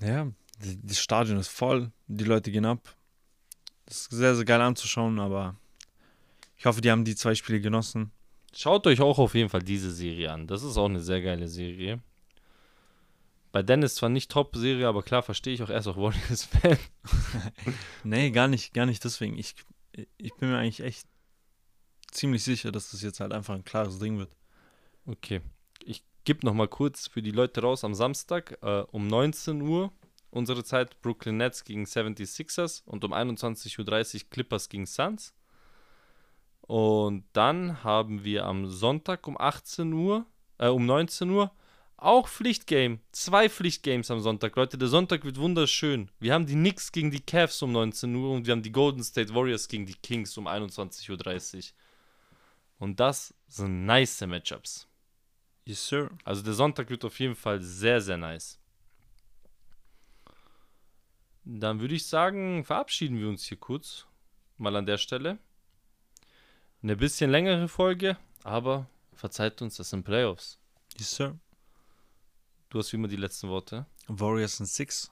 Speaker 2: Ja, das Stadion ist voll, die Leute gehen ab. Das ist sehr, sehr geil anzuschauen, aber ich hoffe, die haben die zwei Spiele genossen.
Speaker 1: Schaut euch auch auf jeden Fall diese Serie an. Das ist auch eine sehr geile Serie. Bei Dennis zwar nicht Top-Serie, aber klar verstehe ich auch erst auch Warriors-Fan. [LAUGHS]
Speaker 2: Nee, gar nicht, gar nicht deswegen. Ich, ich bin mir eigentlich echt ziemlich sicher, dass das jetzt halt einfach ein klares Ding wird.
Speaker 1: Okay. Ich gebe noch mal kurz für die Leute raus am Samstag äh, um 19 Uhr unsere Zeit Brooklyn Nets gegen 76ers und um 21.30 Uhr Clippers gegen Suns. Und dann haben wir am Sonntag um 18 Uhr, äh, um 19 Uhr auch Pflichtgame. Zwei Pflichtgames am Sonntag. Leute, der Sonntag wird wunderschön. Wir haben die Knicks gegen die Cavs um 19 Uhr und wir haben die Golden State Warriors gegen die Kings um 21.30 Uhr. Und das sind nice Matchups.
Speaker 2: Yes, sir.
Speaker 1: Also der Sonntag wird auf jeden Fall sehr, sehr nice. Dann würde ich sagen, verabschieden wir uns hier kurz. Mal an der Stelle. Eine bisschen längere Folge, aber verzeiht uns, das sind Playoffs.
Speaker 2: Yes, sir.
Speaker 1: Du hast wie immer die letzten Worte.
Speaker 2: Warriors in Six.